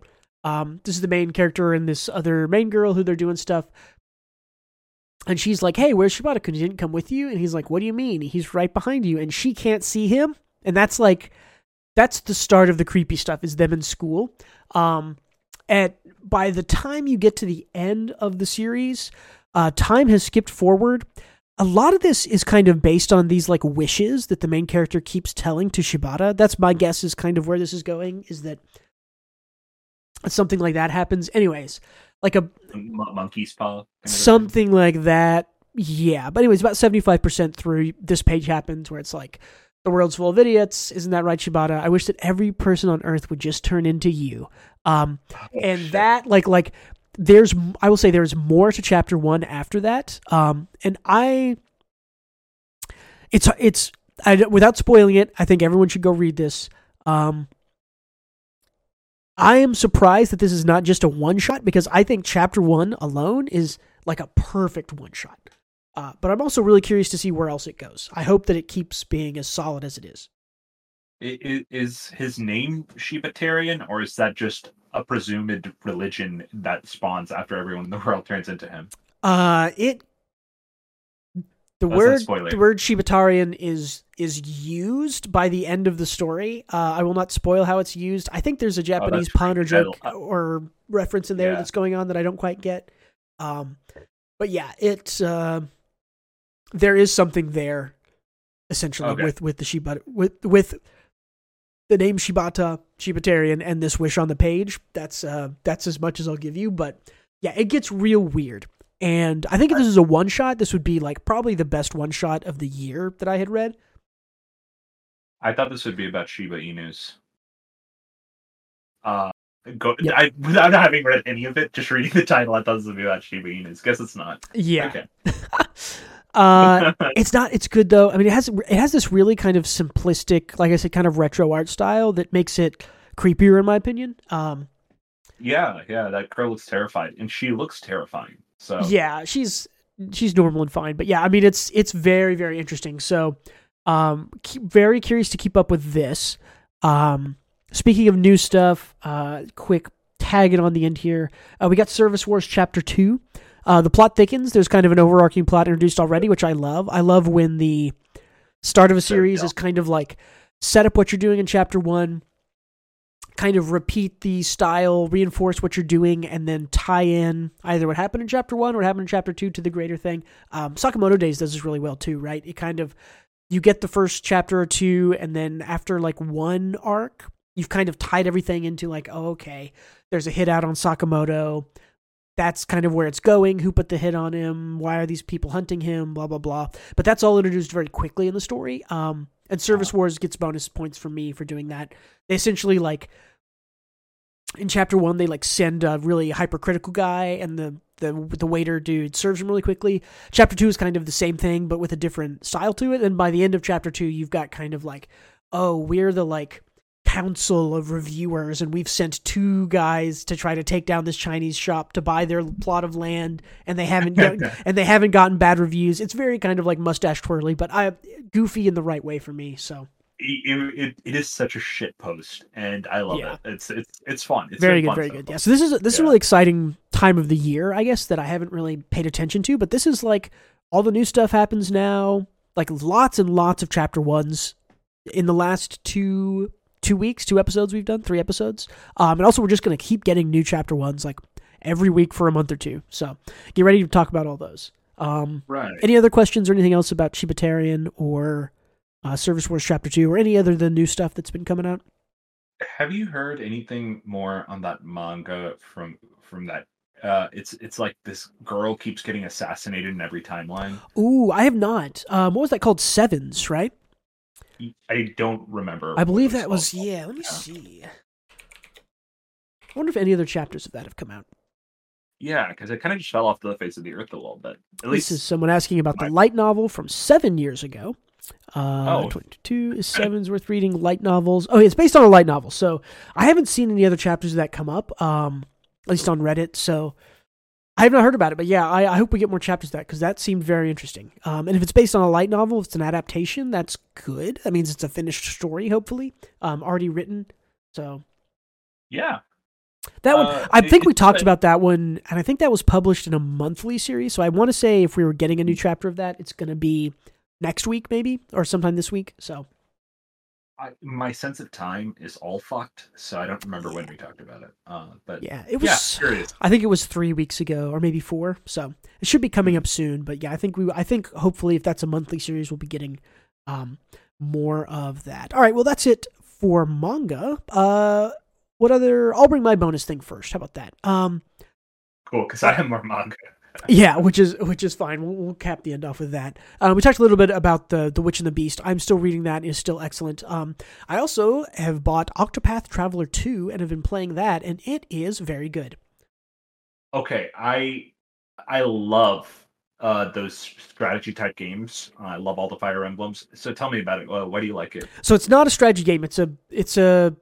Um, this is the main character and this other main girl who they're doing stuff. And she's like, "Hey, where's Shibata? He didn't come with you?" And he's like, "What do you mean? He's right behind you." And she can't see him, and that's like, that's the start of the creepy stuff. Is them in school. Um, at by the time you get to the end of the series, uh, time has skipped forward. A lot of this is kind of based on these like wishes that the main character keeps telling to Shibata. That's my guess is kind of where this is going. Is that something like that happens? Anyways, like a monkey's paw. kind of something like that. Yeah, but anyways, about seventy five percent through this page happens where it's like the world's full of idiots. Isn't that right, Shibata? I wish that every person on Earth would just turn into you. Um, Oh, and shit. that like like there's I will say there's more to chapter one after that. Um, and I, it's it's I, without spoiling it. I think everyone should go read this. Um, I am surprised that this is not just a one shot because I think chapter one alone is like a perfect one shot. Uh, but I'm also really curious to see where else it goes. I hope that it keeps being as solid as it is. Is his name Shibatarian, or is that just a presumed religion that spawns after everyone in the (laughs) world turns into him? Uh, it the That's word the word Shibatarian is is used by the end of the story. Uh, I will not spoil how it's used. I think there's a Japanese Oh, pun or joke or reference in there Yeah. that's going on that I don't quite get. Um, but yeah, it's uh, there is something there, essentially Okay. with with the Shibata with with the name Shibata Shibatarian and this wish on the page. That's uh, that's as much as I'll give you. But yeah, it gets real weird. And I think if this is a one shot, this would be like probably the best one shot of the year that I had read. I thought this would be about Shiba Inus. Uh, go, Yeah. I, without having read any of it, just reading the title, I thought this would be about Shiba Inus. Guess it's not. Yeah. Okay. (laughs) uh, (laughs) it's not. It's good though. I mean, it has it has this really kind of simplistic, like I said, kind of retro art style that makes it creepier, in my opinion. Um, yeah, yeah, that girl looks terrified, and she looks terrifying. So yeah, she's she's normal and fine, but yeah, I mean, it's it's very very interesting. So, um, keep, very curious to keep up with this. Um, speaking of new stuff, uh, quick tag it on the end here. Uh, we got Service Wars Chapter Two. Uh, the plot thickens. There's kind of an overarching plot introduced already, which I love. I love when the start of a series is kind of like set up what you're doing in chapter one, kind of repeat the style, reinforce what you're doing, and then tie in either what happened in chapter one or what happened in chapter two to the greater thing. Um, Sakamoto Days does this really well too, right? It kind of you get the first chapter or two, and then after like one arc, you've kind of tied everything into like, oh, okay, there's a hit out on Sakamoto. That's kind of where it's going. Who put the hit on him? Why are these people hunting him? Blah blah blah. But that's all introduced very quickly in the story. Um, and Service Wars gets bonus points from me for doing that. They essentially like in chapter one they like send a really hypercritical guy and the the the waiter dude serves him really quickly. Chapter two is kind of the same thing but with a different style to it. And by the end of chapter two, you've got kind of like, oh, we're the like council of reviewers and we've sent two guys to try to take down this Chinese shop to buy their plot of land and they haven't got- (laughs) and they haven't gotten bad reviews. It's very kind of like mustache twirly, but I goofy in the right way for me. So it, it, it is such a shit post, and I love Yeah. it. It's it's it's fun. It's very good, fun very good. Yeah. So this is this is a really exciting time of the year, I guess, that I haven't really paid attention to. But this is like all the new stuff happens now. Like lots and lots of chapter ones in the last two two weeks, two episodes we've done, three episodes. Um, and also we're just gonna keep getting new chapter ones like every week for a month or two. So get ready to talk about all those. Um, Right. any other questions or anything else about Shibatarian or uh, Service Wars Chapter Two or any other the new stuff that's been coming out? Have you heard anything more on that manga from from that? Uh, it's it's like this girl keeps getting assassinated in every timeline. Ooh, I have not. Um, what was that called? Sevens, right? I don't remember. I believe that was called. yeah. Let me Yeah. see. I wonder if any other chapters of that have come out. Yeah, because it kind of just fell off the face of the earth a little bit. At least this is someone asking about the light novel from seven years ago. Uh, Oh. 22 (coughs) is sevens worth reading light novels. Oh, it's based on a light novel. So I haven't seen any other chapters of that come up, um, at least on Reddit. So I have not heard about it. But yeah, I, I hope we get more chapters of that because that seemed very interesting. Um, and if it's based on a light novel, if it's an adaptation, that's good. That means it's a finished story, hopefully, um, already written. So yeah. that one, Uh, I think we talked about that one, and I think that was published in a monthly series. So I want to say if we were getting a new chapter of that, it's going to be next week, maybe, or sometime this week. So I, my sense of time is all fucked, so I don't remember when we talked about it. Uh, but yeah, it yeah, was. curious. I think it was three weeks ago, or maybe four. So it should be coming up soon. But yeah, I think we, I think hopefully if that's a monthly series, we'll be getting um more of that. All right, well that's it for manga. Uh, what other? I'll bring my bonus thing first. How about that? Um. Cool, because I have more manga. Yeah, which is which is fine. We'll, we'll cap the end off with that. Uh, we talked a little bit about the the Witch and the Beast. I'm still reading that. It's still excellent. Um, I also have bought Octopath Traveler 2 and have been playing that, and it is very good. Okay, I I love uh those strategy type games. I love all the Fire Emblems. So tell me about it. Uh, why do you like it? So it's not a strategy game. It's a it's a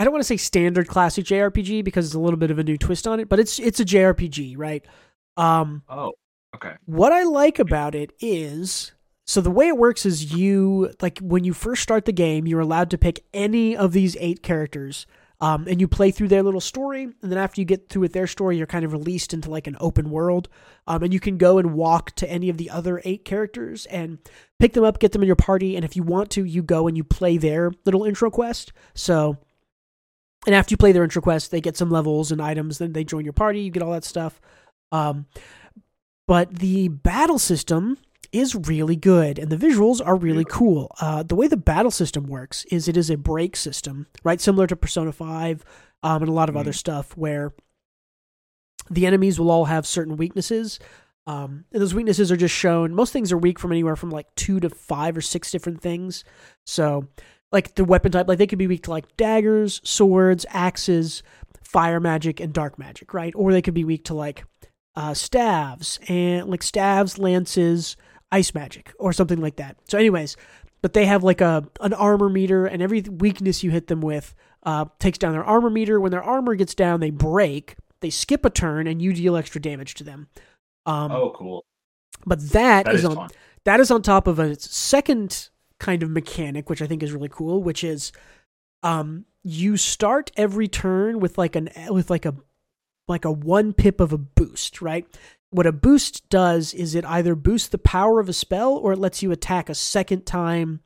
I don't want to say standard classic JRPG because it's a little bit of a new twist on it, but it's it's a JRPG, right? Um, Oh, okay. what I like about it is so the way it works is you like when you first start the game, you're allowed to pick any of these eight characters. Um, and you play through their little story, and then after you get through with their story, you're kind of released into like an open world. Um, and you can go and walk to any of the other eight characters and pick them up, get them in your party, and if you want to, you go and you play their little intro quest. So, and after you play their intro quest, they get some levels and items, then they join your party, you get all that stuff. Um, but the battle system is really good and the visuals are really cool. Uh, the way the battle system works is it is a break system, right? Similar to Persona 5 um, and a lot of other Mhm. stuff where the enemies will all have certain weaknesses. Um, and those weaknesses are just shown. Most things are weak from anywhere from like two to five or six different things. So, like the weapon type, like they could be weak to like daggers, swords, axes, fire magic, and dark magic, right? Or they could be weak to like uh, staves and like staves, lances, ice magic, or something like that. So, anyways, but they have like a an armor meter, and every weakness you hit them with uh, takes down their armor meter. When their armor gets down, they break. They skip a turn, and you deal extra damage to them. Um, Oh, cool. but that That is is on fun. that is on top of a second kind of mechanic, which I think is really cool, which is um you start every turn with like an with like a like a one pip of a boost, right? What a boost does is it either boosts the power of a spell or it lets you attack a second time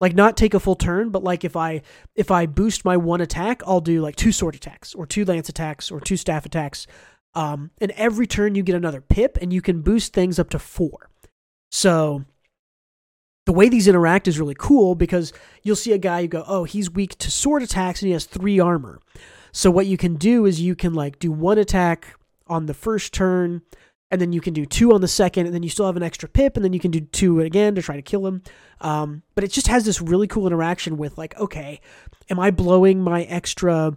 like not take a full turn, but like if I if I boost my one attack, I'll do like two sword attacks or two lance attacks or two staff attacks. Um, and every turn you get another pip, and you can boost things up to four. So the way these interact is really cool because you'll see a guy you go, oh, he's weak to sword attacks and he has three armor. So what you can do is you can like do one attack on the first turn, and then you can do two on the second, and then you still have an extra pip, and then you can do two again to try to kill him. Um, but it just has this really cool interaction with like, okay, am I blowing my extra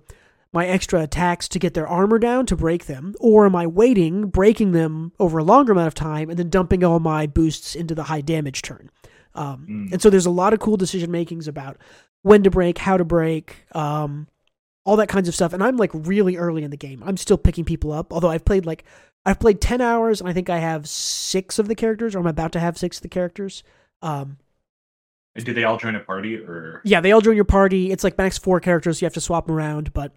my extra attacks to get their armor down to break them, or am I waiting, breaking them over a longer amount of time, and then dumping all my boosts into the high damage turn? Um, Mm. And so there's a lot of cool decision makings about when to break, how to break, um, all that kinds of stuff. And I'm like really early in the game. I'm still picking people up, although I've played like I've played ten hours, and I think I have six of the characters, or I'm about to have six of the characters. Um, Do they all join a party or? yeah, they all join your party. It's like max four characters, so you have to swap them around. But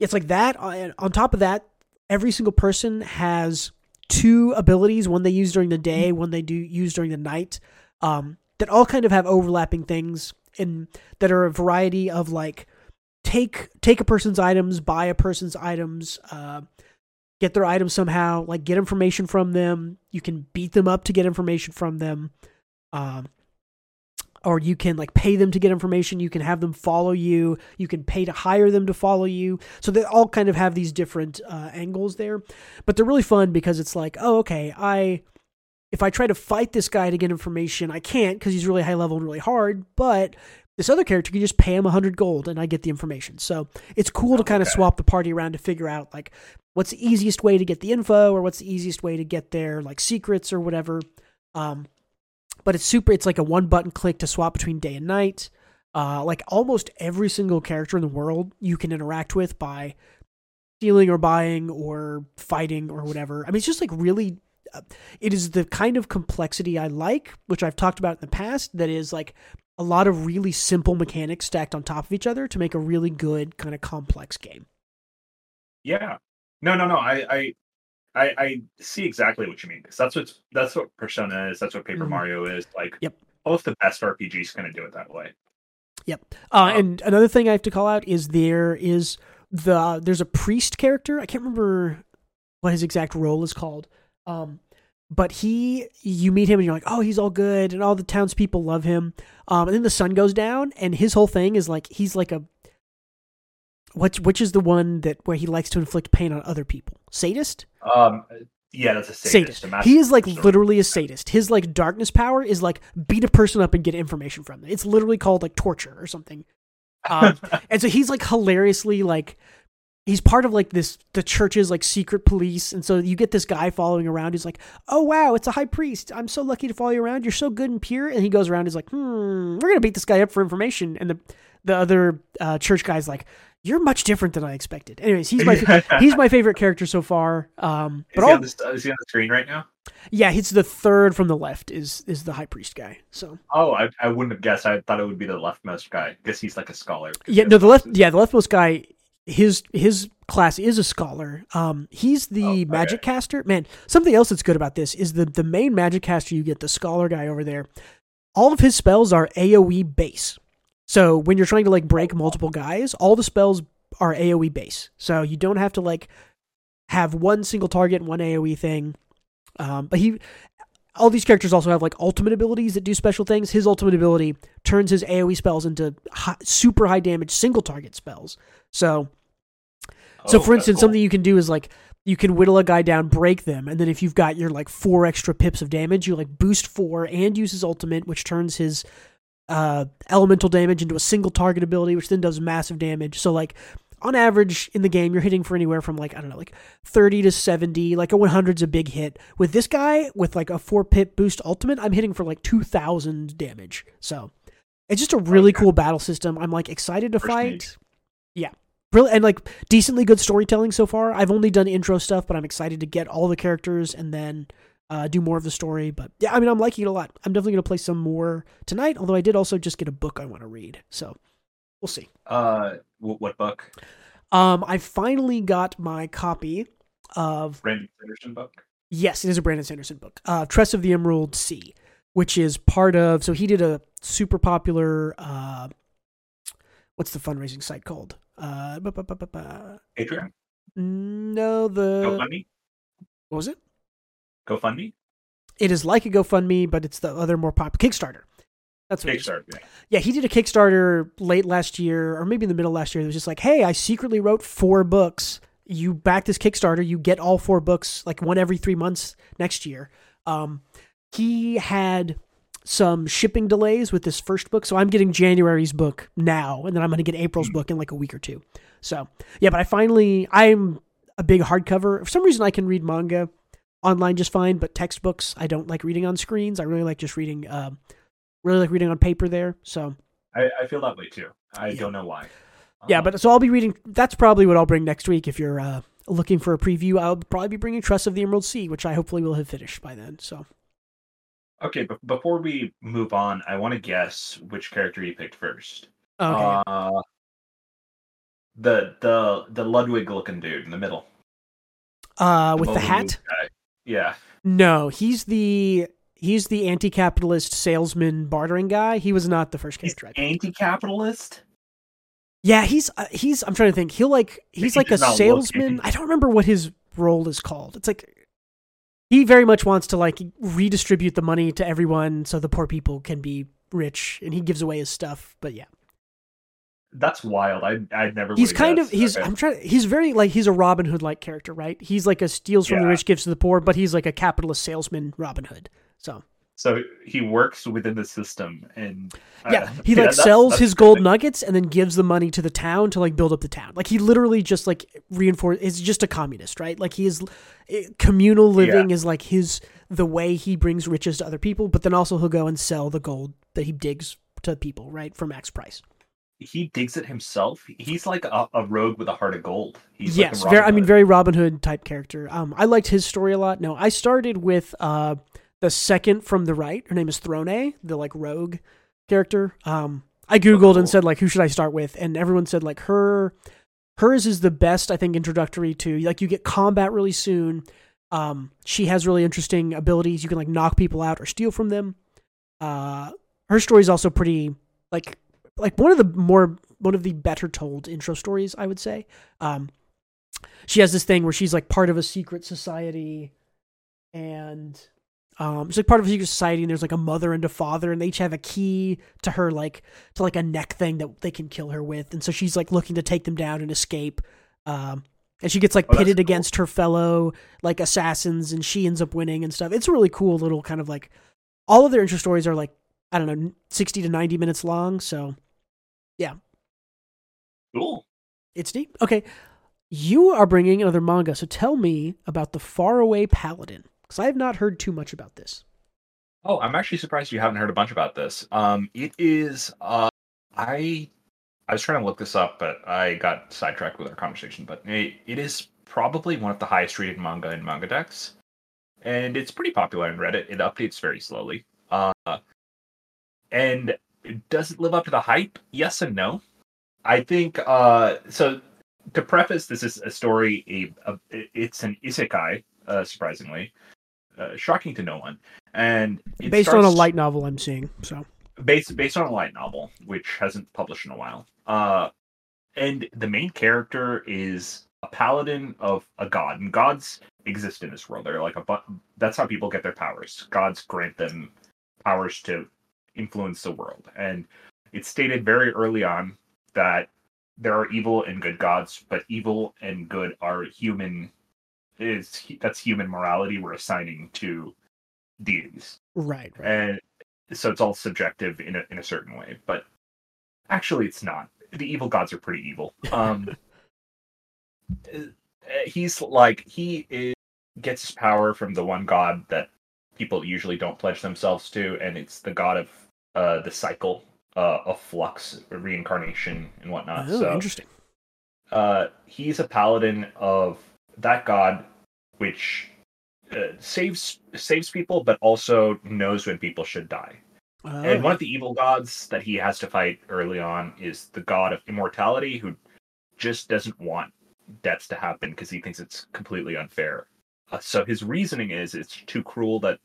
it's like that. On top of that, every single person has two abilities: one they use during the day, one they do use during the night. Um, that all kind of have overlapping things, and that are a variety of like take take a person's items, buy a person's items, uh, get their items somehow, like get information from them. You can beat them up to get information from them. Um, or you can like pay them to get information. You can have them follow you. You can pay to hire them to follow you. So they all kind of have these different uh, angles there. But they're really fun because it's like oh okay i if i try to fight this guy to get information i can't because he's really high level and really hard. But this other character can just pay him 100 gold and i get the information. So it's cool to kind of Okay. swap the party around to figure out like what's the easiest way to get the info or what's the easiest way to get their like secrets or whatever. Um, but it's super it's like a one button click to swap between day and night. Uh, like almost every single character in the world you can interact with by stealing or buying or fighting or whatever. I mean it's just like really uh, it is the kind of complexity i like which i've talked about in the past that is like a lot of really simple mechanics stacked on top of each other to make a really good kind of complex game Yeah. No, no, no. I, I, I, I see exactly what you mean because that's what that's what Persona is. That's what Paper Mhm. Mario is. Like, Yep. all of the best RPGs kind of do it that way. Yep. Uh, Um, and another thing I have to call out is there is the there's a priest character. I can't remember what his exact role is called. Um, but he, you meet him and you're like, oh, he's all good, and all the townspeople love him. Um, and then the sun goes down, and his whole thing is like he's like a which which is the one that where he likes to inflict pain on other people. Sadist. Um, yeah, that's a sadist. Sadist. He is like literally a sadist. His like darkness power is like beat a person up and get information from them. It's literally called like torture or something. Um, (laughs) and so he's like hilariously like he's part of like this the church's like secret police. And so you get this guy following around. Who's like oh wow it's a high priest. I'm so lucky to follow you around. You're so good and pure. And he goes around. He's like hmm we're gonna beat this guy up for information. And the the other uh, church guy's like you're much different than i expected. Anyways he's my (laughs) he's my favorite character so far. Um Is but he, all, on the, is he on the screen right now? yeah he's the third from the left is is the high priest guy so. Oh, I, I wouldn't have guessed. I thought it would be the leftmost guy. I guess he's like a scholar. Yeah, no, the left, yeah, the leftmost guy, his his class is a scholar. Um, he's the Oh, okay. magic caster. Man, something else that's good about this is the the main magic caster you get, the scholar guy over there. All of his spells are AOE base. So when you're trying to like break multiple guys, all the spells are AOE base. So you don't have to like have one single target and one AOE thing. Um, but he, all these characters also have like ultimate abilities that do special things. His ultimate ability turns his AOE spells into high, super high damage single target spells. So, so Oh, for instance, cool. something you can do is like you can whittle a guy down, break them, and then if you've got your like four extra pips of damage, you like boost four and use his ultimate, which turns his uh, elemental damage into a single target ability, which then does massive damage. So like on average in the game, you're hitting for anywhere from like I don't know, like thirty to seventy. Like a one hundred's a big hit. With this guy with like a four pip boost ultimate, I'm hitting for like two thousand damage. So it's just a really Okay. cool battle system. I'm like excited to First fight. Yeah. Really and like decently good storytelling so far. I've only done intro stuff, but I'm excited to get all the characters and then uh, do more of the story. But yeah, I mean, I'm liking it a lot. I'm definitely going to play some more tonight. Although I did also just get a book I want to read, so we'll see. Uh, wh- what book? Um, I finally got my copy of Brandon Sanderson book. yes, it is a Brandon Sanderson book, uh, Tress of the Emerald Sea, which is part of. So he did a super popular. Uh, what's the fundraising site called? Uh, bu- bu- bu- bu- bu- Patreon. no, the GoFundMe. what was it? GoFundMe. It is like a GoFundMe, but it's the other more popular Kickstarter. That's what it is. Kickstarter. Yeah. Yeah, he did a Kickstarter late last year, or maybe in the middle of last year. It was just like, hey, I secretly wrote four books. You back this Kickstarter, you get all four books, like one every three months next year. Um, he had some shipping delays with this first book, so I'm getting January's book now, and then I'm going to get April's book in like a week or two. So yeah, but I finally, I'm a big hardcover. For some reason, I can read manga online just fine, but textbooks I don't like reading on screens. I really like just reading. Um, really like reading on paper there. So I, I feel that way too. I Yeah. don't know why. yeah, Um, but so I'll be reading. That's probably what I'll bring next week. If you're uh, looking for a preview, I'll probably be bringing Tress of the Emerald Sea, which I hopefully will have finished by then. So okay. But before we move on, I want to guess which character you picked first. okay, Uh, the the the Ludwig looking dude in the middle uh, with the hat. guy. Yeah. No, he's the he's the anti-capitalist salesman bartering guy. He was not the first character. Anti-capitalist. Yeah, he's uh, he's. I'm trying to think. He'll like he's He like a does not look salesman. I don't remember what his role is called. It's like he very much wants to like redistribute the money to everyone so the poor people can be rich, and he gives away his stuff. But yeah, That's wild. I I never. he's kind of he's. Okay. I'm trying. He's very like he's a Robin Hood like character, right? He's like a steals from the rich, gives to the poor, but he's like a capitalist salesman, Robin Hood. So So he works within the system, and uh, yeah, he yeah, like that's- sells that's his gold interesting. nuggets and then gives the money to the town to like build up the town. Like he literally just like reinforce. Is just a communist, right? Like he is eh, communal living is like his the way he brings riches to other people. But then also he'll go and sell the gold that he digs to people, right, for max price. He digs it himself. He's like a, a rogue with a heart of gold. He's like a yes, Robin very. I mean, very Robin Hood type character. Um, I liked his story a lot. No, I started with uh the second from the right. Her name is Throne, the like rogue character. Um, I googled cool. and said like, who should I start with? And everyone said like her. Hers is the best, I think, introductory to like you get combat really soon. Um, she has really interesting abilities. You can like knock people out or steal from them. Uh, her story is also pretty like like one of the more one of the better told intro stories, I would say. Um, she has this thing where she's like part of a secret society, and um, she's like part of a secret society, and there's like a mother and a father, and they each have a key to her like to like a neck thing that they can kill her with, and so she's like looking to take them down and escape. Um, and she gets like Oh, pitted cool. against her fellow like assassins, and she ends up winning and stuff. It's a really cool little kind of like all of their intro stories are like I don't know sixty to ninety minutes long, so yeah, cool. it's deep. Okay, you are bringing another manga, so tell me about the Faraway Paladin because I have not heard too much about this. Oh, I'm actually surprised you haven't heard a bunch about this. Um, it is. Uh, I I was trying to look this up, but I got sidetracked with our conversation. But it, it is probably one of the highest rated manga in MangaDex, and it's pretty popular in Reddit. It updates very slowly. Uh, and does it live up to the hype? Yes and no. I think uh, so. To preface, this is a story. A, a it's an isekai. Uh, surprisingly, uh, shocking to no one, and Based on a light novel, I'm seeing. So based based on a light novel, which hasn't published in a while. Uh, and the main character is a paladin of a god, and gods exist in this world. They're like a but that's how people get their powers. Gods grant them powers to influence the world, and it's stated very early on that there are evil and good gods, but evil and good are human. Is that's human morality we're assigning to deities, Right. right. and so it's all subjective in a in a certain way. But actually, it's not. The evil gods are pretty evil. Um, (laughs) uh, he's like he is, gets his power from the one god that people usually don't pledge themselves to, and it's the god of uh, the cycle uh, of flux, reincarnation, and whatnot. oh, so interesting. uh, he's a paladin of that god, which uh, saves saves people, but also knows when people should die. Oh, And one of the evil gods that he has to fight early on is the god of immortality, who just doesn't want deaths to happen because he thinks it's completely unfair. Uh, so his reasoning is it's too cruel that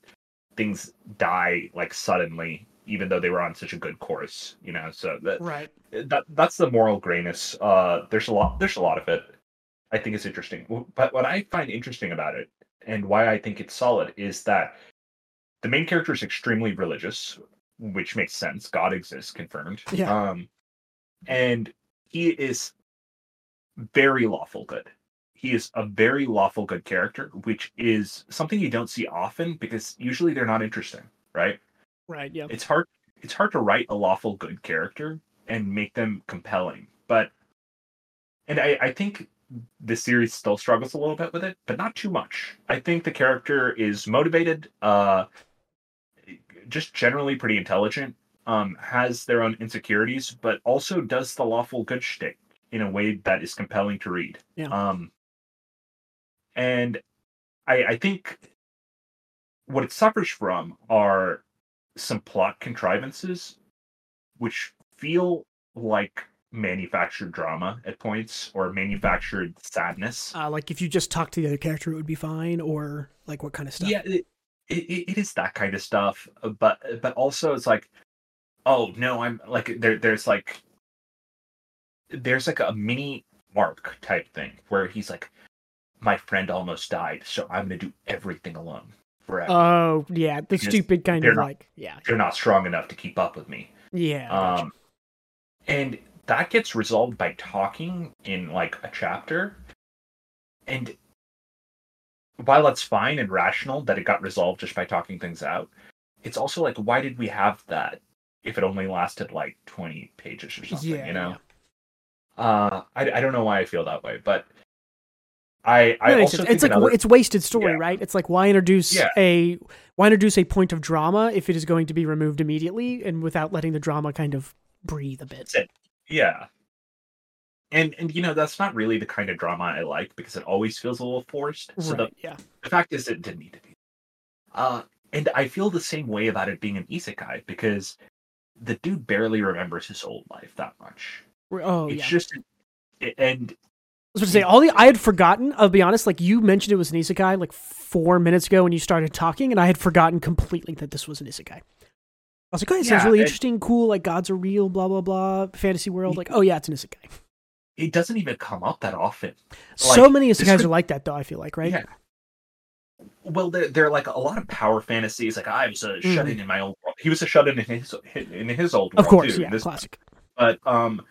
things die like suddenly, even though they were on such a good course. You know, so that right. that that's the moral grayness. Uh, there's a lot. There's a lot of it. I think it's interesting. But what I find interesting about it, and why I think it's solid, is that the main character is extremely religious, which makes sense. God exists, confirmed. Yeah. Um, and he is very lawful good. He is a very lawful good character, which is something you don't see often because usually they're not interesting, right? Right. Yeah. it's hard it's hard to write a lawful good character and make them compelling but and i i think the series still struggles a little bit with it but not too much i think the character is motivated uh just generally pretty intelligent um has their own insecurities but also does the lawful good shtick in a way that is compelling to read Yeah. um and i i think what it suffers from are some plot contrivances which feel like manufactured drama at points or manufactured sadness. Uh, like if you just talk to the other character, it would be fine, or like what kind of stuff? Yeah, it, it, it is that kind of stuff, uh, but but also it's like, oh no, I'm like there. There's like there's like a mini Mark type thing where he's like, my friend almost died, so I'm gonna do everything alone forever. Oh, yeah, the Because stupid kind of not- like, yeah, They're not strong enough to keep up with me. yeah. gotcha. Um, and that gets resolved by talking in like a chapter. And while it's fine and rational that it got resolved just by talking things out, it's also like, why did we have that if it only lasted like 20 pages or something, yeah, you know? Uh, I, I don't know why I feel that way, but I, I That also sense. think it's like another- it's wasted story, Yeah. right? It's like why introduce Yeah. a why introduce a point of drama if it is going to be removed immediately and without letting the drama kind of breathe a bit. Yeah. And and you know that's not really the kind of drama I like because it always feels a little forced. So the yeah. the fact is it didn't need to be. Uh and I feel the same way about it being an isekai because the dude barely remembers his old life that much. Oh it's yeah. just and I was going to say all the I had forgotten. I'll be honest. Like you mentioned, it was an isekai like four minutes ago when you started talking, and I had forgotten completely that this was an isekai. I was like, oh, it sounds Yeah, really and- interesting, cool. Like gods are real, blah blah blah, fantasy world. Like, oh yeah, it's an isekai. it doesn't even come up that often. so Like, many isekais could- are like that, though. I feel like, right? Yeah. Well, there, there are like a lot of power fantasies. Like I was a shut in in my old world. He was a shut in in his in his old world Mm-hmm. Of course, too. yeah, This classic. but um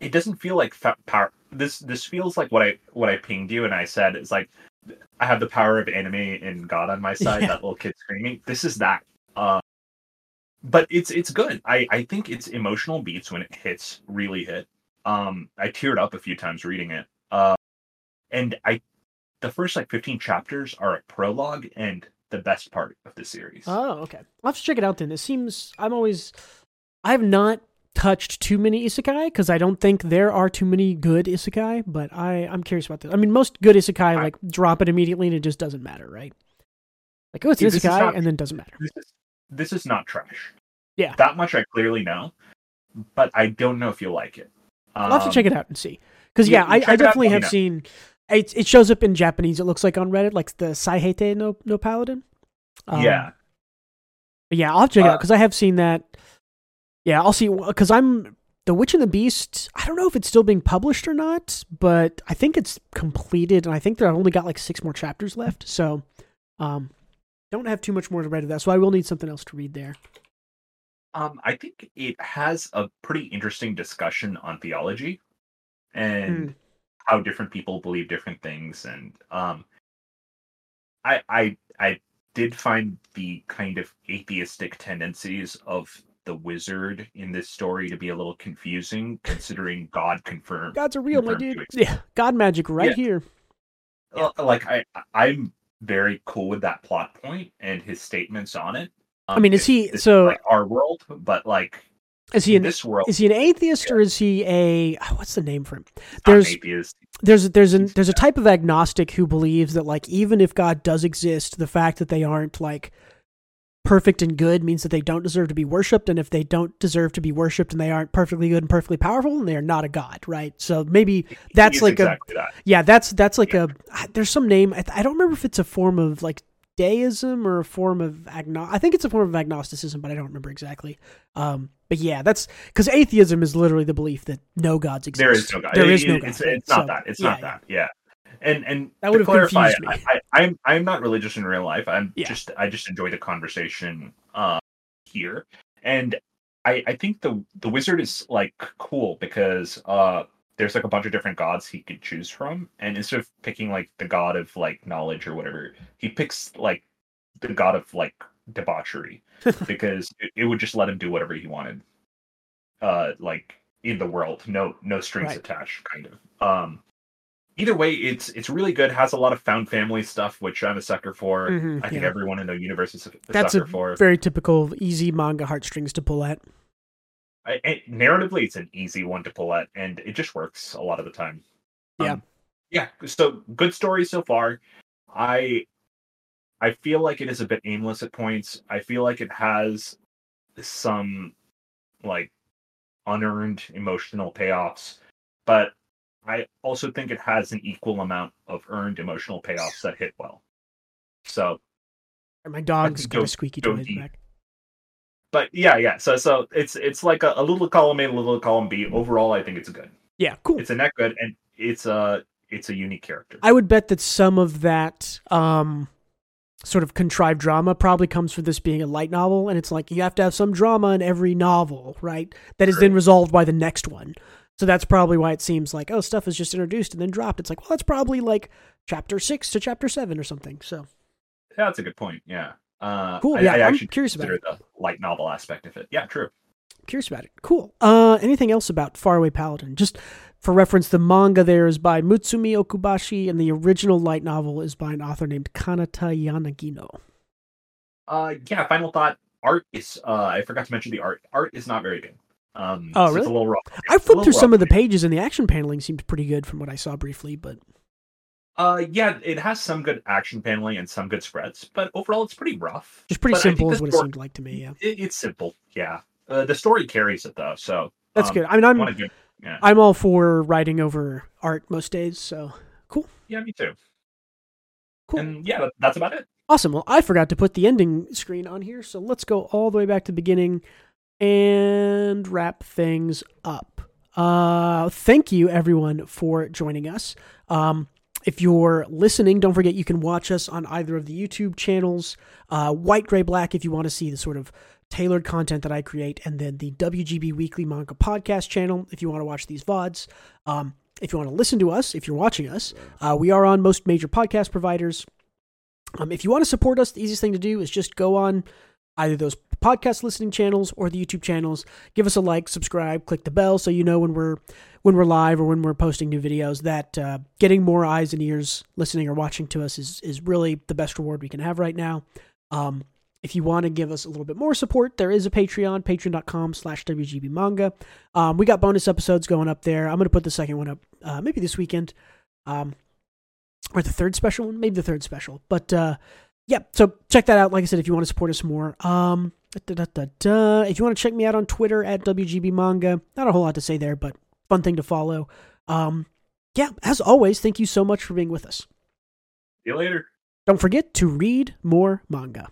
it doesn't feel like fa- power this this feels like what i what i pinged you and i said is like i have the power of anime and god on my (laughs) side Yeah. that little kid screaming this is that uh but it's it's good i i think its emotional beats when it hits really hit um i teared up a few times reading it uh and i the first like 15 chapters are a prologue and the best part of the series Oh, okay. I'll have to check it out then. It seems I'm always I have not touched too many isekai because I don't think there are too many good isekai, but I I'm curious about this. I mean, most good isekai I- like drop it immediately and it just doesn't matter, right? Like, oh, it's isekai not- and then it doesn't matter. this is this is not trash. Yeah. that much I clearly know, but I don't know if you'll like it. I'll have to check it out and see. Because Um, yeah, yeah, I, I definitely have know. seen. It, it shows up in Japanese. It looks like on Reddit, like the Saihate no no paladin. Um, yeah, yeah, I'll check it out Uh, because I have seen that. Yeah, I'll see because I'm the Witch and the Beast, I don't know if it's still being published or not, but I think it's completed, and I think they've only got like six more chapters left. So, um, don't have too much more to read of that. So I will need something else to read there. Um, I think it has a pretty interesting discussion on theology and Hmm. how different people believe different things, and um, I I I did find the kind of atheistic tendencies of the wizard in this story to be a little confusing, considering God confirmed. Gods are real, my dude. Yeah, God magic right Yeah. here. Like I I'm very cool with that plot point and his statements on it. Um, I mean, is he- so- like our world, but like Is he in an this world, is he an atheist or is he a oh, what's the name for him? There's atheist. there's there's an there's a type of agnostic who believes that like even if God does exist, the fact that they aren't like perfect and good means that they don't deserve to be worshipped, and if they don't deserve to be worshipped and they aren't perfectly good and perfectly powerful, then they are not a god, right? So maybe that's like a that. yeah, that's that's like a there's some name I, I don't remember if it's a form of like deism or a form of agno I think it's a form of agnosticism, but I don't remember exactly. Um, but yeah, that's because atheism is literally the belief that no gods exist. There is no God. There It- is no God. It's, it's not So, that. It's yeah, not that. Yeah. And and That to would've clarify, confused me. I, I, I'm I'm not religious in real life. I'm Yeah. just I just enjoy the conversation uh, here, and I I think the the wizard is like cool because uh there's like a bunch of different gods he could choose from, and instead of picking like the god of like knowledge or whatever, he picks like the god of like debauchery (laughs) because it, it would just let him do whatever he wanted uh like in the world no no strings Right. attached kind of um either way it's it's really good has a lot of found family stuff which i'm a sucker for Mhm, i think yeah. everyone in the universe is a, a That's sucker a for very typical easy manga heartstrings to pull at. I, I- narratively it's an easy one to pull at and it just works a lot of the time Yeah. Um, yeah so good story so far i i feel like it is a bit aimless at points i feel like it has some like unearned emotional payoffs but i also think it has an equal amount of earned emotional payoffs that hit well so My dog's got a squeaky don't toy in the eat. back. but yeah yeah so so it's it's like a, a little column a little column b overall i think it's good Yeah, cool. it's a net good and it's a it's a unique character I would bet that some of that um, sort of contrived drama probably comes from this being a light novel, and it's like you have to have some drama in every novel, right? That is then resolved by the next one. So that's probably why it seems like oh, stuff is just introduced and then dropped. It's like well, that's probably like chapter six to chapter seven or something. So Yeah, that's a good point. Yeah. Uh, Cool, I, yeah, I I'm actually curious about consider the light novel aspect of it. Yeah, true. curious about it. Cool. Uh, anything else about Faraway Paladin? Just for reference, the manga there is by Mutsumi Okubashi, and the original light novel is by an author named Kanata Yanagino. Uh, yeah. Final thought. Art is. Uh, I forgot to mention the art. Art is not very good. Um, Oh, It's really? a little rough. I flipped through some of the pages, and the action paneling seemed pretty good from what I saw briefly. But Uh, yeah, it has some good action paneling and some good spreads, but overall it's pretty rough. just pretty But simple is what it seemed like to me. Yeah, It, it's simple. Yeah. Uh, the story carries it though, so that's um, good. I mean, I'm yeah. I'm all for writing over art most days. So cool. yeah, me too. cool. And yeah, that's about it. Awesome. Well, I forgot to put the ending screen on here, so let's go all the way back to the beginning and wrap things up. Uh, thank you, everyone, for joining us. Um, if you're listening, don't forget you can watch us on either of the YouTube channels, uh, White, Grey, Black, if you want to see the sort of tailored content that I create, and then the WGB Weekly Manga Podcast channel if you want to watch these VODs. Um, if you want to listen to us, if you're watching us, uh, we are on most major podcast providers. Um, if you want to support us, the easiest thing to do is just go on either those podcast listening channels or the YouTube channels. Give us a like, subscribe, click the bell so you know when we're when we're live or when we're posting new videos. That uh, getting more eyes and ears listening or watching to us is is really the best reward we can have right now. Um, if you want to give us a little bit more support, there is a Patreon, patreon.com slash WGB manga. Um, we got bonus episodes going up there. I'm going to put the second one up uh, maybe this weekend. Um, or the third special one, maybe the third special. But uh, yeah, so check that out. Like I said, if you want to support us more, um, da, da, da, if you want to check me out on Twitter at WGB Manga, not a whole lot to say there, but fun thing to follow. Um, yeah, as always, thank you so much for being with us. See you later. Don't forget to read more manga.